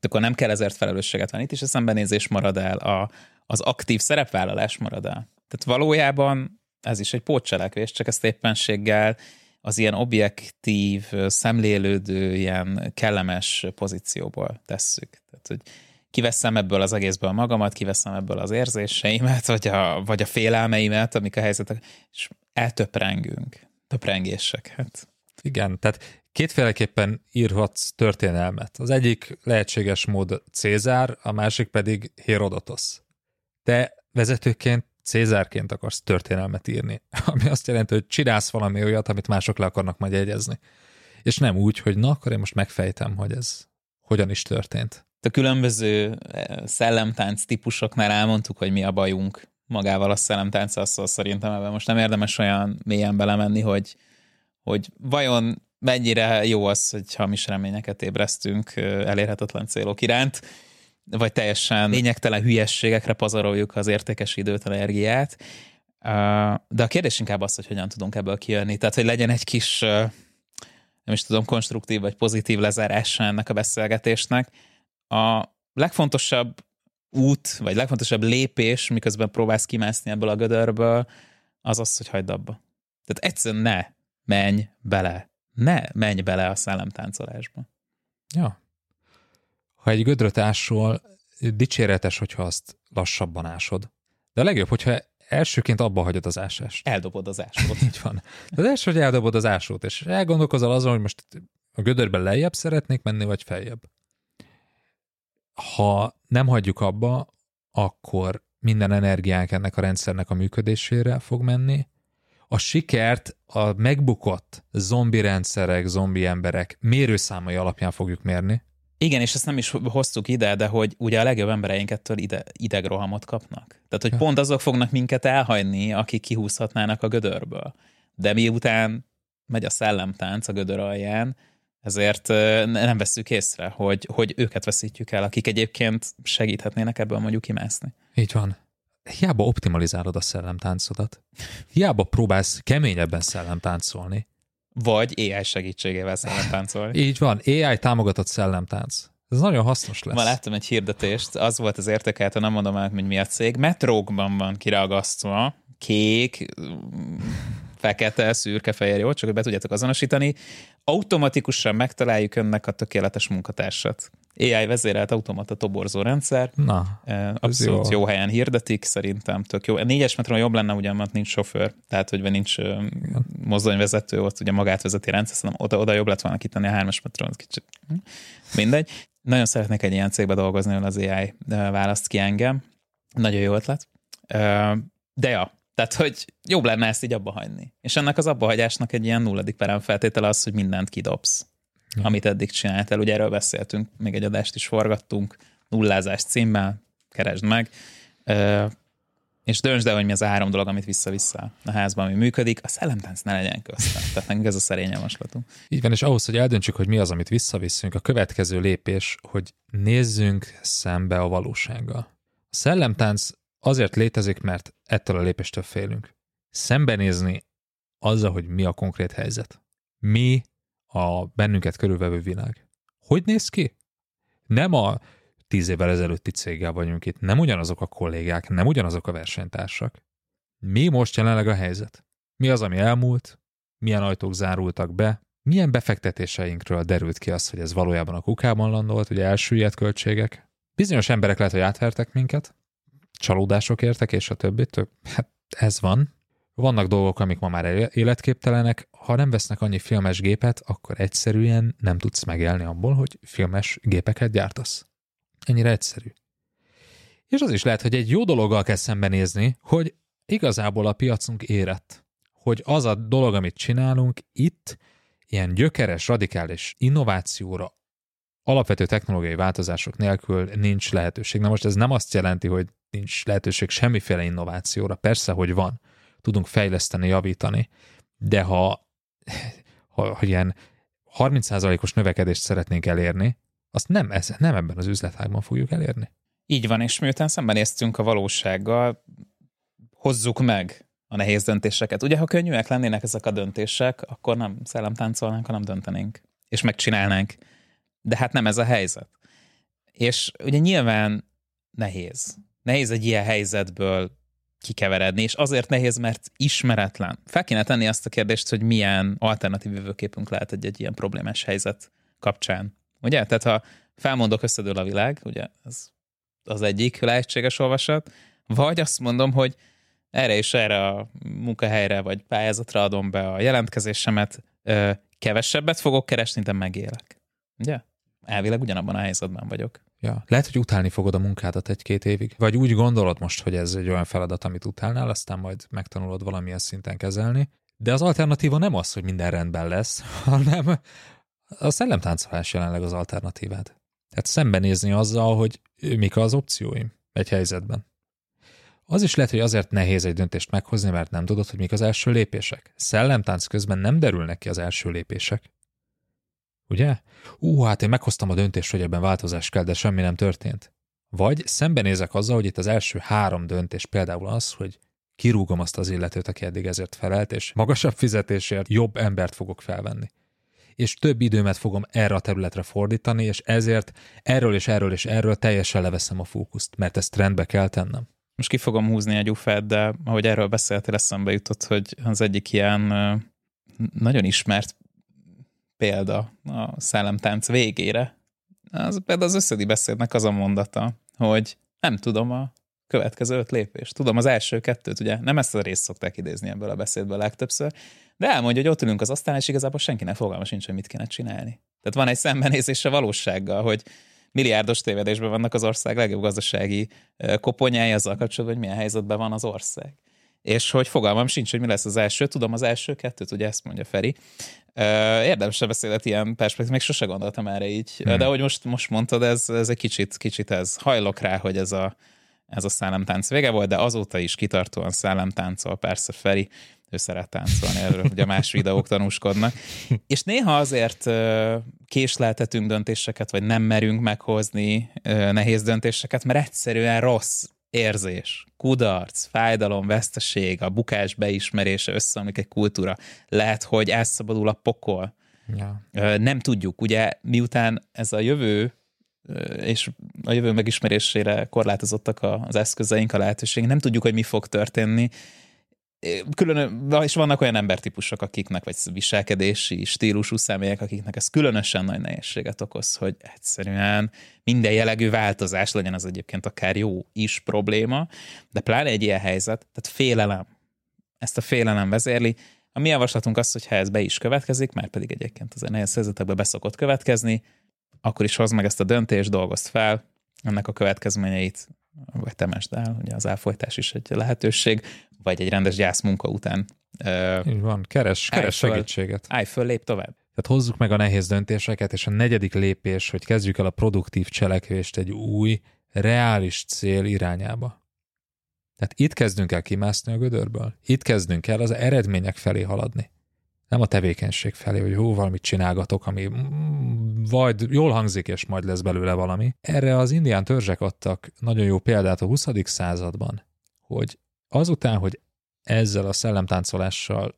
Speaker 1: Akkor nem kell ezért felelősséget venni, itt is a szembenézés marad el, a, az aktív szerepvállalás marad el. Tehát valójában ez is egy pótcselekvés, csak ezt éppenséggel az ilyen objektív, szemlélődő, ilyen kellemes pozícióból tesszük. Tehát, hogy kiveszem ebből az egészből magamat, kiveszem ebből az érzéseimet, vagy a, vagy a félelmeimet, amik a helyzetek, és eltöprengünk. Töprengések, hát.
Speaker 2: Igen, tehát kétféleképpen írhatsz történelmet. Az egyik lehetséges mód Cézár, a másik pedig Hérodotosz. Te vezetőként Cézárként akarsz történelmet írni, (laughs) ami azt jelenti, hogy csinálsz valami olyat, amit mások le akarnak majd jegyezni. És nem úgy, hogy na, akkor én most megfejtem, hogy ez hogyan is történt.
Speaker 1: A különböző eh, szellemtánc típusoknál elmondtuk, hogy mi a bajunk magával a szellemtánc, szóval szerintem ebben most nem érdemes olyan mélyen belemenni, hogy, hogy vajon mennyire jó az, hogy hamis reményeket ébresztünk eh, elérhetetlen célok iránt, vagy teljesen lényegtelen hülyességekre pazaroljuk az értékes időt, energiát. De a kérdés inkább az, hogy hogyan tudunk ebből kijönni. Tehát, hogy legyen egy kis, nem is tudom, konstruktív vagy pozitív lezárása ennek a beszélgetésnek. A legfontosabb út, vagy legfontosabb lépés, miközben próbálsz kimászni ebből a gödörből, az az, hogy hagyd abba. Tehát egyszerűen ne menj bele. Ne menj bele a szellemtáncolásba.
Speaker 2: Ja, ha egy gödröt ásol, dicséretes, hogyha azt lassabban ásod. De a legjobb, hogyha elsőként abba hagyod az ásást.
Speaker 1: Eldobod az ásót. (laughs)
Speaker 2: Így van. De az első, hogy eldobod az ásót, és elgondolkozol azon, hogy most a gödörben lejjebb szeretnék menni, vagy feljebb. Ha nem hagyjuk abba, akkor minden energiánk ennek a rendszernek a működésére fog menni. A sikert a megbukott zombi rendszerek, zombi emberek mérőszámai alapján fogjuk mérni.
Speaker 1: Igen, és ezt nem is hoztuk ide, de hogy ugye a legjobb embereink ettől ide, idegrohamot kapnak. Tehát, hogy pont azok fognak minket elhagyni, akik kihúzhatnának a gödörből. De miután megy a szellemtánc a gödör alján, ezért nem veszük észre, hogy, hogy őket veszítjük el, akik egyébként segíthetnének ebből mondjuk kimászni.
Speaker 2: Így van. Hiába optimalizálod a szellemtáncodat. Hiába próbálsz keményebben szellemtáncolni
Speaker 1: vagy AI segítségével szellemtáncolni.
Speaker 2: Így van, AI támogatott szellemtánc. Ez nagyon hasznos lesz.
Speaker 1: Ma láttam egy hirdetést, az volt az értékelhető, nem mondom el, hogy mi a cég. Metrókban van kiragasztva, kék, fekete, szürke, fehér, jó, csak hogy be tudjátok azonosítani. Automatikusan megtaláljuk önnek a tökéletes munkatársat. AI vezérelt automata toborzó rendszer.
Speaker 2: Na,
Speaker 1: Abszolút jó. jó helyen hirdetik, szerintem tök jó. A négyes metron jobb lenne, ugyan, mert nincs sofőr, tehát hogy nincs mozdonyvezető, ott ugye magát vezeti rendszer, szerintem oda, oda jobb lett volna kitenni a hármas metron, kicsit hm? mindegy. Nagyon szeretnék egy ilyen cégbe dolgozni, hogy az AI választ ki engem. Nagyon jó ötlet. De ja, tehát, hogy jobb lenne ezt így abba hagyni. És ennek az abbahagyásnak egy ilyen nulladik perem feltétele az, hogy mindent kidobsz ja. amit eddig csináltál. Ugye erről beszéltünk, még egy adást is forgattunk, nullázás címmel, keresd meg, és döntsd el, hogy mi az a három dolog, amit vissza-vissza a házban, ami működik, a szellemtánc ne legyen köztem. Tehát nekünk ez a szerény javaslatunk.
Speaker 2: Így van, és ahhoz, hogy eldöntsük, hogy mi az, amit visszavisszünk, a következő lépés, hogy nézzünk szembe a valósággal. A szellemtánc azért létezik, mert ettől a lépéstől félünk. Szembenézni azzal, hogy mi a konkrét helyzet. Mi a bennünket körülvevő világ. Hogy néz ki? Nem a tíz évvel ezelőtti céggel vagyunk itt, nem ugyanazok a kollégák, nem ugyanazok a versenytársak. Mi most jelenleg a helyzet? Mi az, ami elmúlt? Milyen ajtók zárultak be? Milyen befektetéseinkről derült ki az, hogy ez valójában a kukában landolt, ugye elsüllyedt költségek? Bizonyos emberek lehet, hogy átvertek minket, csalódások értek, és a többit. Hát ez van. Vannak dolgok, amik ma már életképtelenek. Ha nem vesznek annyi filmes gépet, akkor egyszerűen nem tudsz megélni abból, hogy filmes gépeket gyártasz. Ennyire egyszerű. És az is lehet, hogy egy jó dologgal kell szembenézni, hogy igazából a piacunk érett. Hogy az a dolog, amit csinálunk itt, ilyen gyökeres, radikális innovációra, alapvető technológiai változások nélkül nincs lehetőség. Na most ez nem azt jelenti, hogy nincs lehetőség semmiféle innovációra. Persze, hogy van. Tudunk fejleszteni, javítani, de ha, ha, ha ilyen 30%-os növekedést szeretnénk elérni, azt nem, ez, nem ebben az üzletágban fogjuk elérni.
Speaker 1: Így van, és miután szembenéztünk a valósággal, hozzuk meg a nehéz döntéseket. Ugye, ha könnyűek lennének ezek a döntések, akkor nem szellemtáncolnánk, hanem döntenénk, és megcsinálnánk. De hát nem ez a helyzet. És ugye nyilván nehéz. Nehéz egy ilyen helyzetből kikeveredni, és azért nehéz, mert ismeretlen. Fel kéne tenni azt a kérdést, hogy milyen alternatív jövőképünk lehet egy, egy ilyen problémás helyzet kapcsán. Ugye? Tehát ha felmondok, összedől a világ, ugye ez az egyik lehetséges olvasat, vagy azt mondom, hogy erre és erre a munkahelyre vagy pályázatra adom be a jelentkezésemet, kevesebbet fogok keresni, de megélek. Ugye? Elvileg ugyanabban a helyzetben vagyok.
Speaker 2: Ja. Lehet, hogy utálni fogod a munkádat egy-két évig. Vagy úgy gondolod most, hogy ez egy olyan feladat, amit utálnál, aztán majd megtanulod valamilyen szinten kezelni. De az alternatíva nem az, hogy minden rendben lesz, (laughs) hanem a szellemtáncolás jelenleg az alternatívád. Tehát szembenézni azzal, hogy mik az opcióim egy helyzetben. Az is lehet, hogy azért nehéz egy döntést meghozni, mert nem tudod, hogy mik az első lépések. Szellemtánc közben nem derülnek ki az első lépések. Ugye? Ú, hát én meghoztam a döntést, hogy ebben változás kell, de semmi nem történt. Vagy szembenézek azzal, hogy itt az első három döntés például az, hogy kirúgom azt az illetőt, aki eddig ezért felelt, és magasabb fizetésért jobb embert fogok felvenni. És több időmet fogom erre a területre fordítani, és ezért erről és erről és erről teljesen leveszem a fókuszt, mert ezt trendbe kell tennem.
Speaker 1: Most ki fogom húzni egy ufát, de ahogy erről beszéltél, eszembe jutott, hogy az egyik ilyen nagyon ismert példa a szellemtánc végére. Az például az összedi beszédnek az a mondata, hogy nem tudom a következő öt lépést. Tudom az első kettőt, ugye nem ezt a részt szokták idézni ebből a beszédből legtöbbször, de elmondja, hogy ott ülünk az asztalán, és igazából senkinek fogalma sincs, hogy mit kéne csinálni. Tehát van egy szembenézés a valósággal, hogy milliárdos tévedésben vannak az ország legjobb gazdasági koponyái azzal kapcsolatban, hogy milyen helyzetben van az ország. És hogy fogalmam sincs, hogy mi lesz az első. Tudom az első kettőt, ugye ezt mondja Feri. Érdemes beszélet ilyen perspektív, még sose gondoltam erre így. Hmm. De hogy most, most mondtad, ez, ez egy kicsit, kicsit ez. Hajlok rá, hogy ez a, ez a szellemtánc vége volt, de azóta is kitartóan szellemtáncol, persze Feri, ő szeret táncolni, erről ugye más videók tanúskodnak. (laughs) És néha azért késleltetünk döntéseket, vagy nem merünk meghozni nehéz döntéseket, mert egyszerűen rossz érzés, kudarc, fájdalom, veszteség, a bukás beismerése, összeomlik egy kultúra. Lehet, hogy elszabadul a pokol. Ja. Nem tudjuk, ugye miután ez a jövő és a jövő megismerésére korlátozottak az eszközeink, a lehetőség. Nem tudjuk, hogy mi fog történni, külön, és vannak olyan embertípusok, akiknek, vagy viselkedési stílusú személyek, akiknek ez különösen nagy nehézséget okoz, hogy egyszerűen minden jellegű változás legyen az egyébként akár jó is probléma, de pláne egy ilyen helyzet, tehát félelem. Ezt a félelem vezérli. A mi javaslatunk az, hogy ha ez be is következik, már pedig egyébként az nehéz helyzetekbe beszokott következni, akkor is hozd meg ezt a döntést, dolgozd fel, ennek a következményeit vagy temesd el, ugye az elfolytás is egy lehetőség, vagy egy rendes gyászmunka után.
Speaker 2: Így van, keres, keres föl, segítséget.
Speaker 1: Állj föl, lép tovább.
Speaker 2: Tehát hozzuk meg a nehéz döntéseket, és a negyedik lépés, hogy kezdjük el a produktív cselekvést egy új, reális cél irányába. Tehát itt kezdünk el kimászni a gödörből. Itt kezdünk el az eredmények felé haladni. Nem a tevékenység felé, hogy hú, valamit csinálgatok, ami vagy jól hangzik, és majd lesz belőle valami. Erre az indián törzsek adtak nagyon jó példát a 20. században hogy azután, hogy ezzel a szellemtáncolással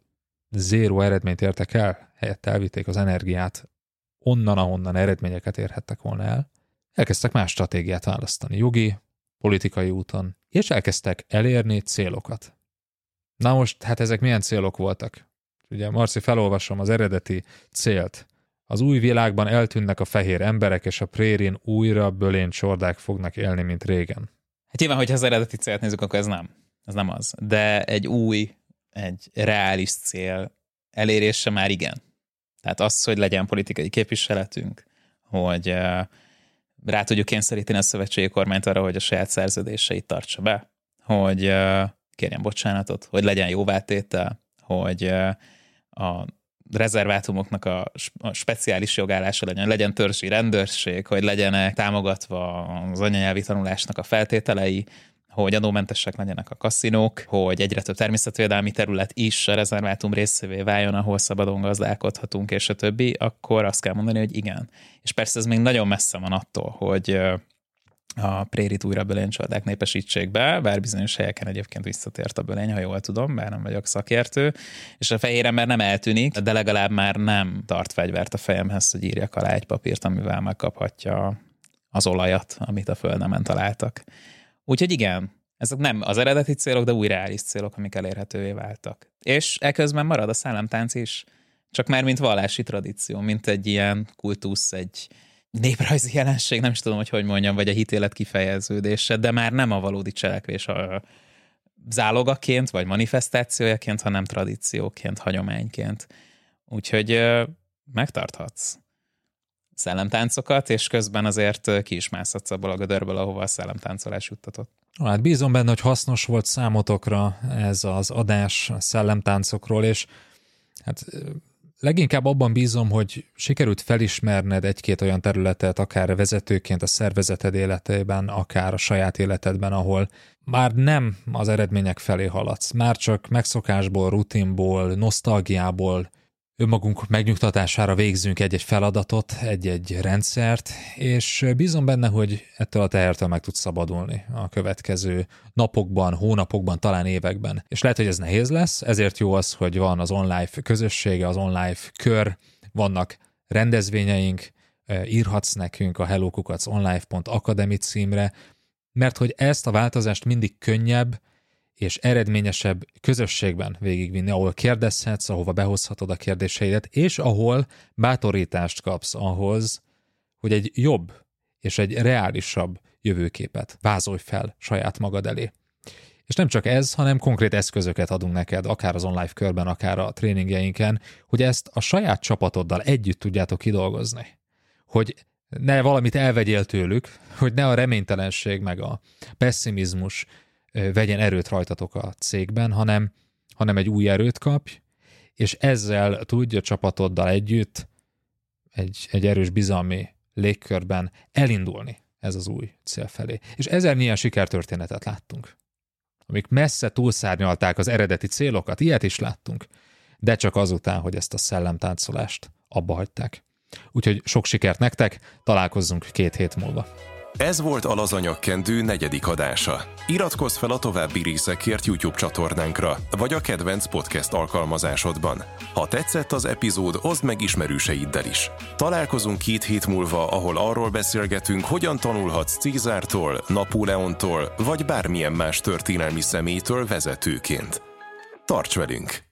Speaker 2: zéró eredményt értek el, helyett elvitték az energiát onnan, ahonnan eredményeket érhettek volna el, elkezdtek más stratégiát választani, jogi, politikai úton, és elkezdtek elérni célokat. Na most, hát ezek milyen célok voltak? Ugye, Marci, felolvasom az eredeti célt. Az új világban eltűnnek a fehér emberek, és a prérin újra bölén csordák fognak élni, mint régen.
Speaker 1: Hát nyilván, hogyha az eredeti célt nézzük, akkor ez nem. Ez nem az. De egy új, egy reális cél elérése már igen. Tehát az, hogy legyen politikai képviseletünk, hogy rá tudjuk kényszeríteni a szövetségi kormányt arra, hogy a saját szerződéseit tartsa be, hogy kérjen bocsánatot, hogy legyen jóvátétel, hogy a rezervátumoknak a, a speciális jogállása legyen, legyen törzsi rendőrség, hogy legyenek támogatva az anyanyelvi tanulásnak a feltételei, hogy adómentesek legyenek a kaszinók, hogy egyre több természetvédelmi terület is a rezervátum részévé váljon, ahol szabadon gazdálkodhatunk, és a többi, akkor azt kell mondani, hogy igen. És persze ez még nagyon messze van attól, hogy a prérit újra bölénycsodák népesítsék be, bár bizonyos helyeken egyébként visszatért a bölény, ha jól tudom, bár nem vagyok szakértő, és a fehér ember nem eltűnik, de legalább már nem tart fegyvert a fejemhez, hogy írjak alá egy papírt, amivel megkaphatja az olajat, amit a földnemen találtak. Úgyhogy igen, ezek nem az eredeti célok, de új reális célok, amik elérhetővé váltak. És eközben marad a szellemtánc is, csak már mint vallási tradíció, mint egy ilyen kultusz, egy néprajzi jelenség, nem is tudom, hogy hogy mondjam, vagy a hitélet kifejeződése, de már nem a valódi cselekvés a zálogaként, vagy manifestációjaként, hanem tradícióként, hagyományként. Úgyhogy megtarthatsz szellemtáncokat, és közben azért ki is mászhatsz abból a gödörből, ahova a szellemtáncolás juttatott.
Speaker 2: Hát bízom benne, hogy hasznos volt számotokra ez az adás szellemtáncokról, és hát leginkább abban bízom, hogy sikerült felismerned egy-két olyan területet, akár vezetőként a szervezeted életében, akár a saját életedben, ahol már nem az eredmények felé haladsz, már csak megszokásból, rutinból, nosztalgiából önmagunk megnyugtatására végzünk egy-egy feladatot, egy-egy rendszert, és bízom benne, hogy ettől a tehertől meg tudsz szabadulni a következő napokban, hónapokban, talán években. És lehet, hogy ez nehéz lesz, ezért jó az, hogy van az online közössége, az online kör, vannak rendezvényeink, írhatsz nekünk a hellokukaconlife.academy címre, mert hogy ezt a változást mindig könnyebb, és eredményesebb közösségben végigvinni, ahol kérdezhetsz, ahova behozhatod a kérdéseidet, és ahol bátorítást kapsz ahhoz, hogy egy jobb és egy reálisabb jövőképet vázolj fel saját magad elé. És nem csak ez, hanem konkrét eszközöket adunk neked, akár az online körben, akár a tréningjeinken, hogy ezt a saját csapatoddal együtt tudjátok kidolgozni. Hogy ne valamit elvegyél tőlük, hogy ne a reménytelenség meg a pessimizmus vegyen erőt rajtatok a cégben, hanem, hanem egy új erőt kapj, és ezzel tudja csapatoddal együtt egy, egy erős bizalmi légkörben elindulni ez az új cél felé. És ezer milyen sikertörténetet láttunk, amik messze túlszárnyalták az eredeti célokat, ilyet is láttunk, de csak azután, hogy ezt a szellemtáncolást abba hagyták. Úgyhogy sok sikert nektek, találkozzunk két hét múlva.
Speaker 3: Ez volt a Lazanyakkendő negyedik adása. Iratkozz fel a további részekért YouTube csatornánkra, vagy a kedvenc podcast alkalmazásodban. Ha tetszett az epizód, oszd meg ismerőseiddel is. Találkozunk két hét múlva, ahol arról beszélgetünk, hogyan tanulhatsz Cézártól, Napóleontól, vagy bármilyen más történelmi személytől vezetőként. Tarts velünk!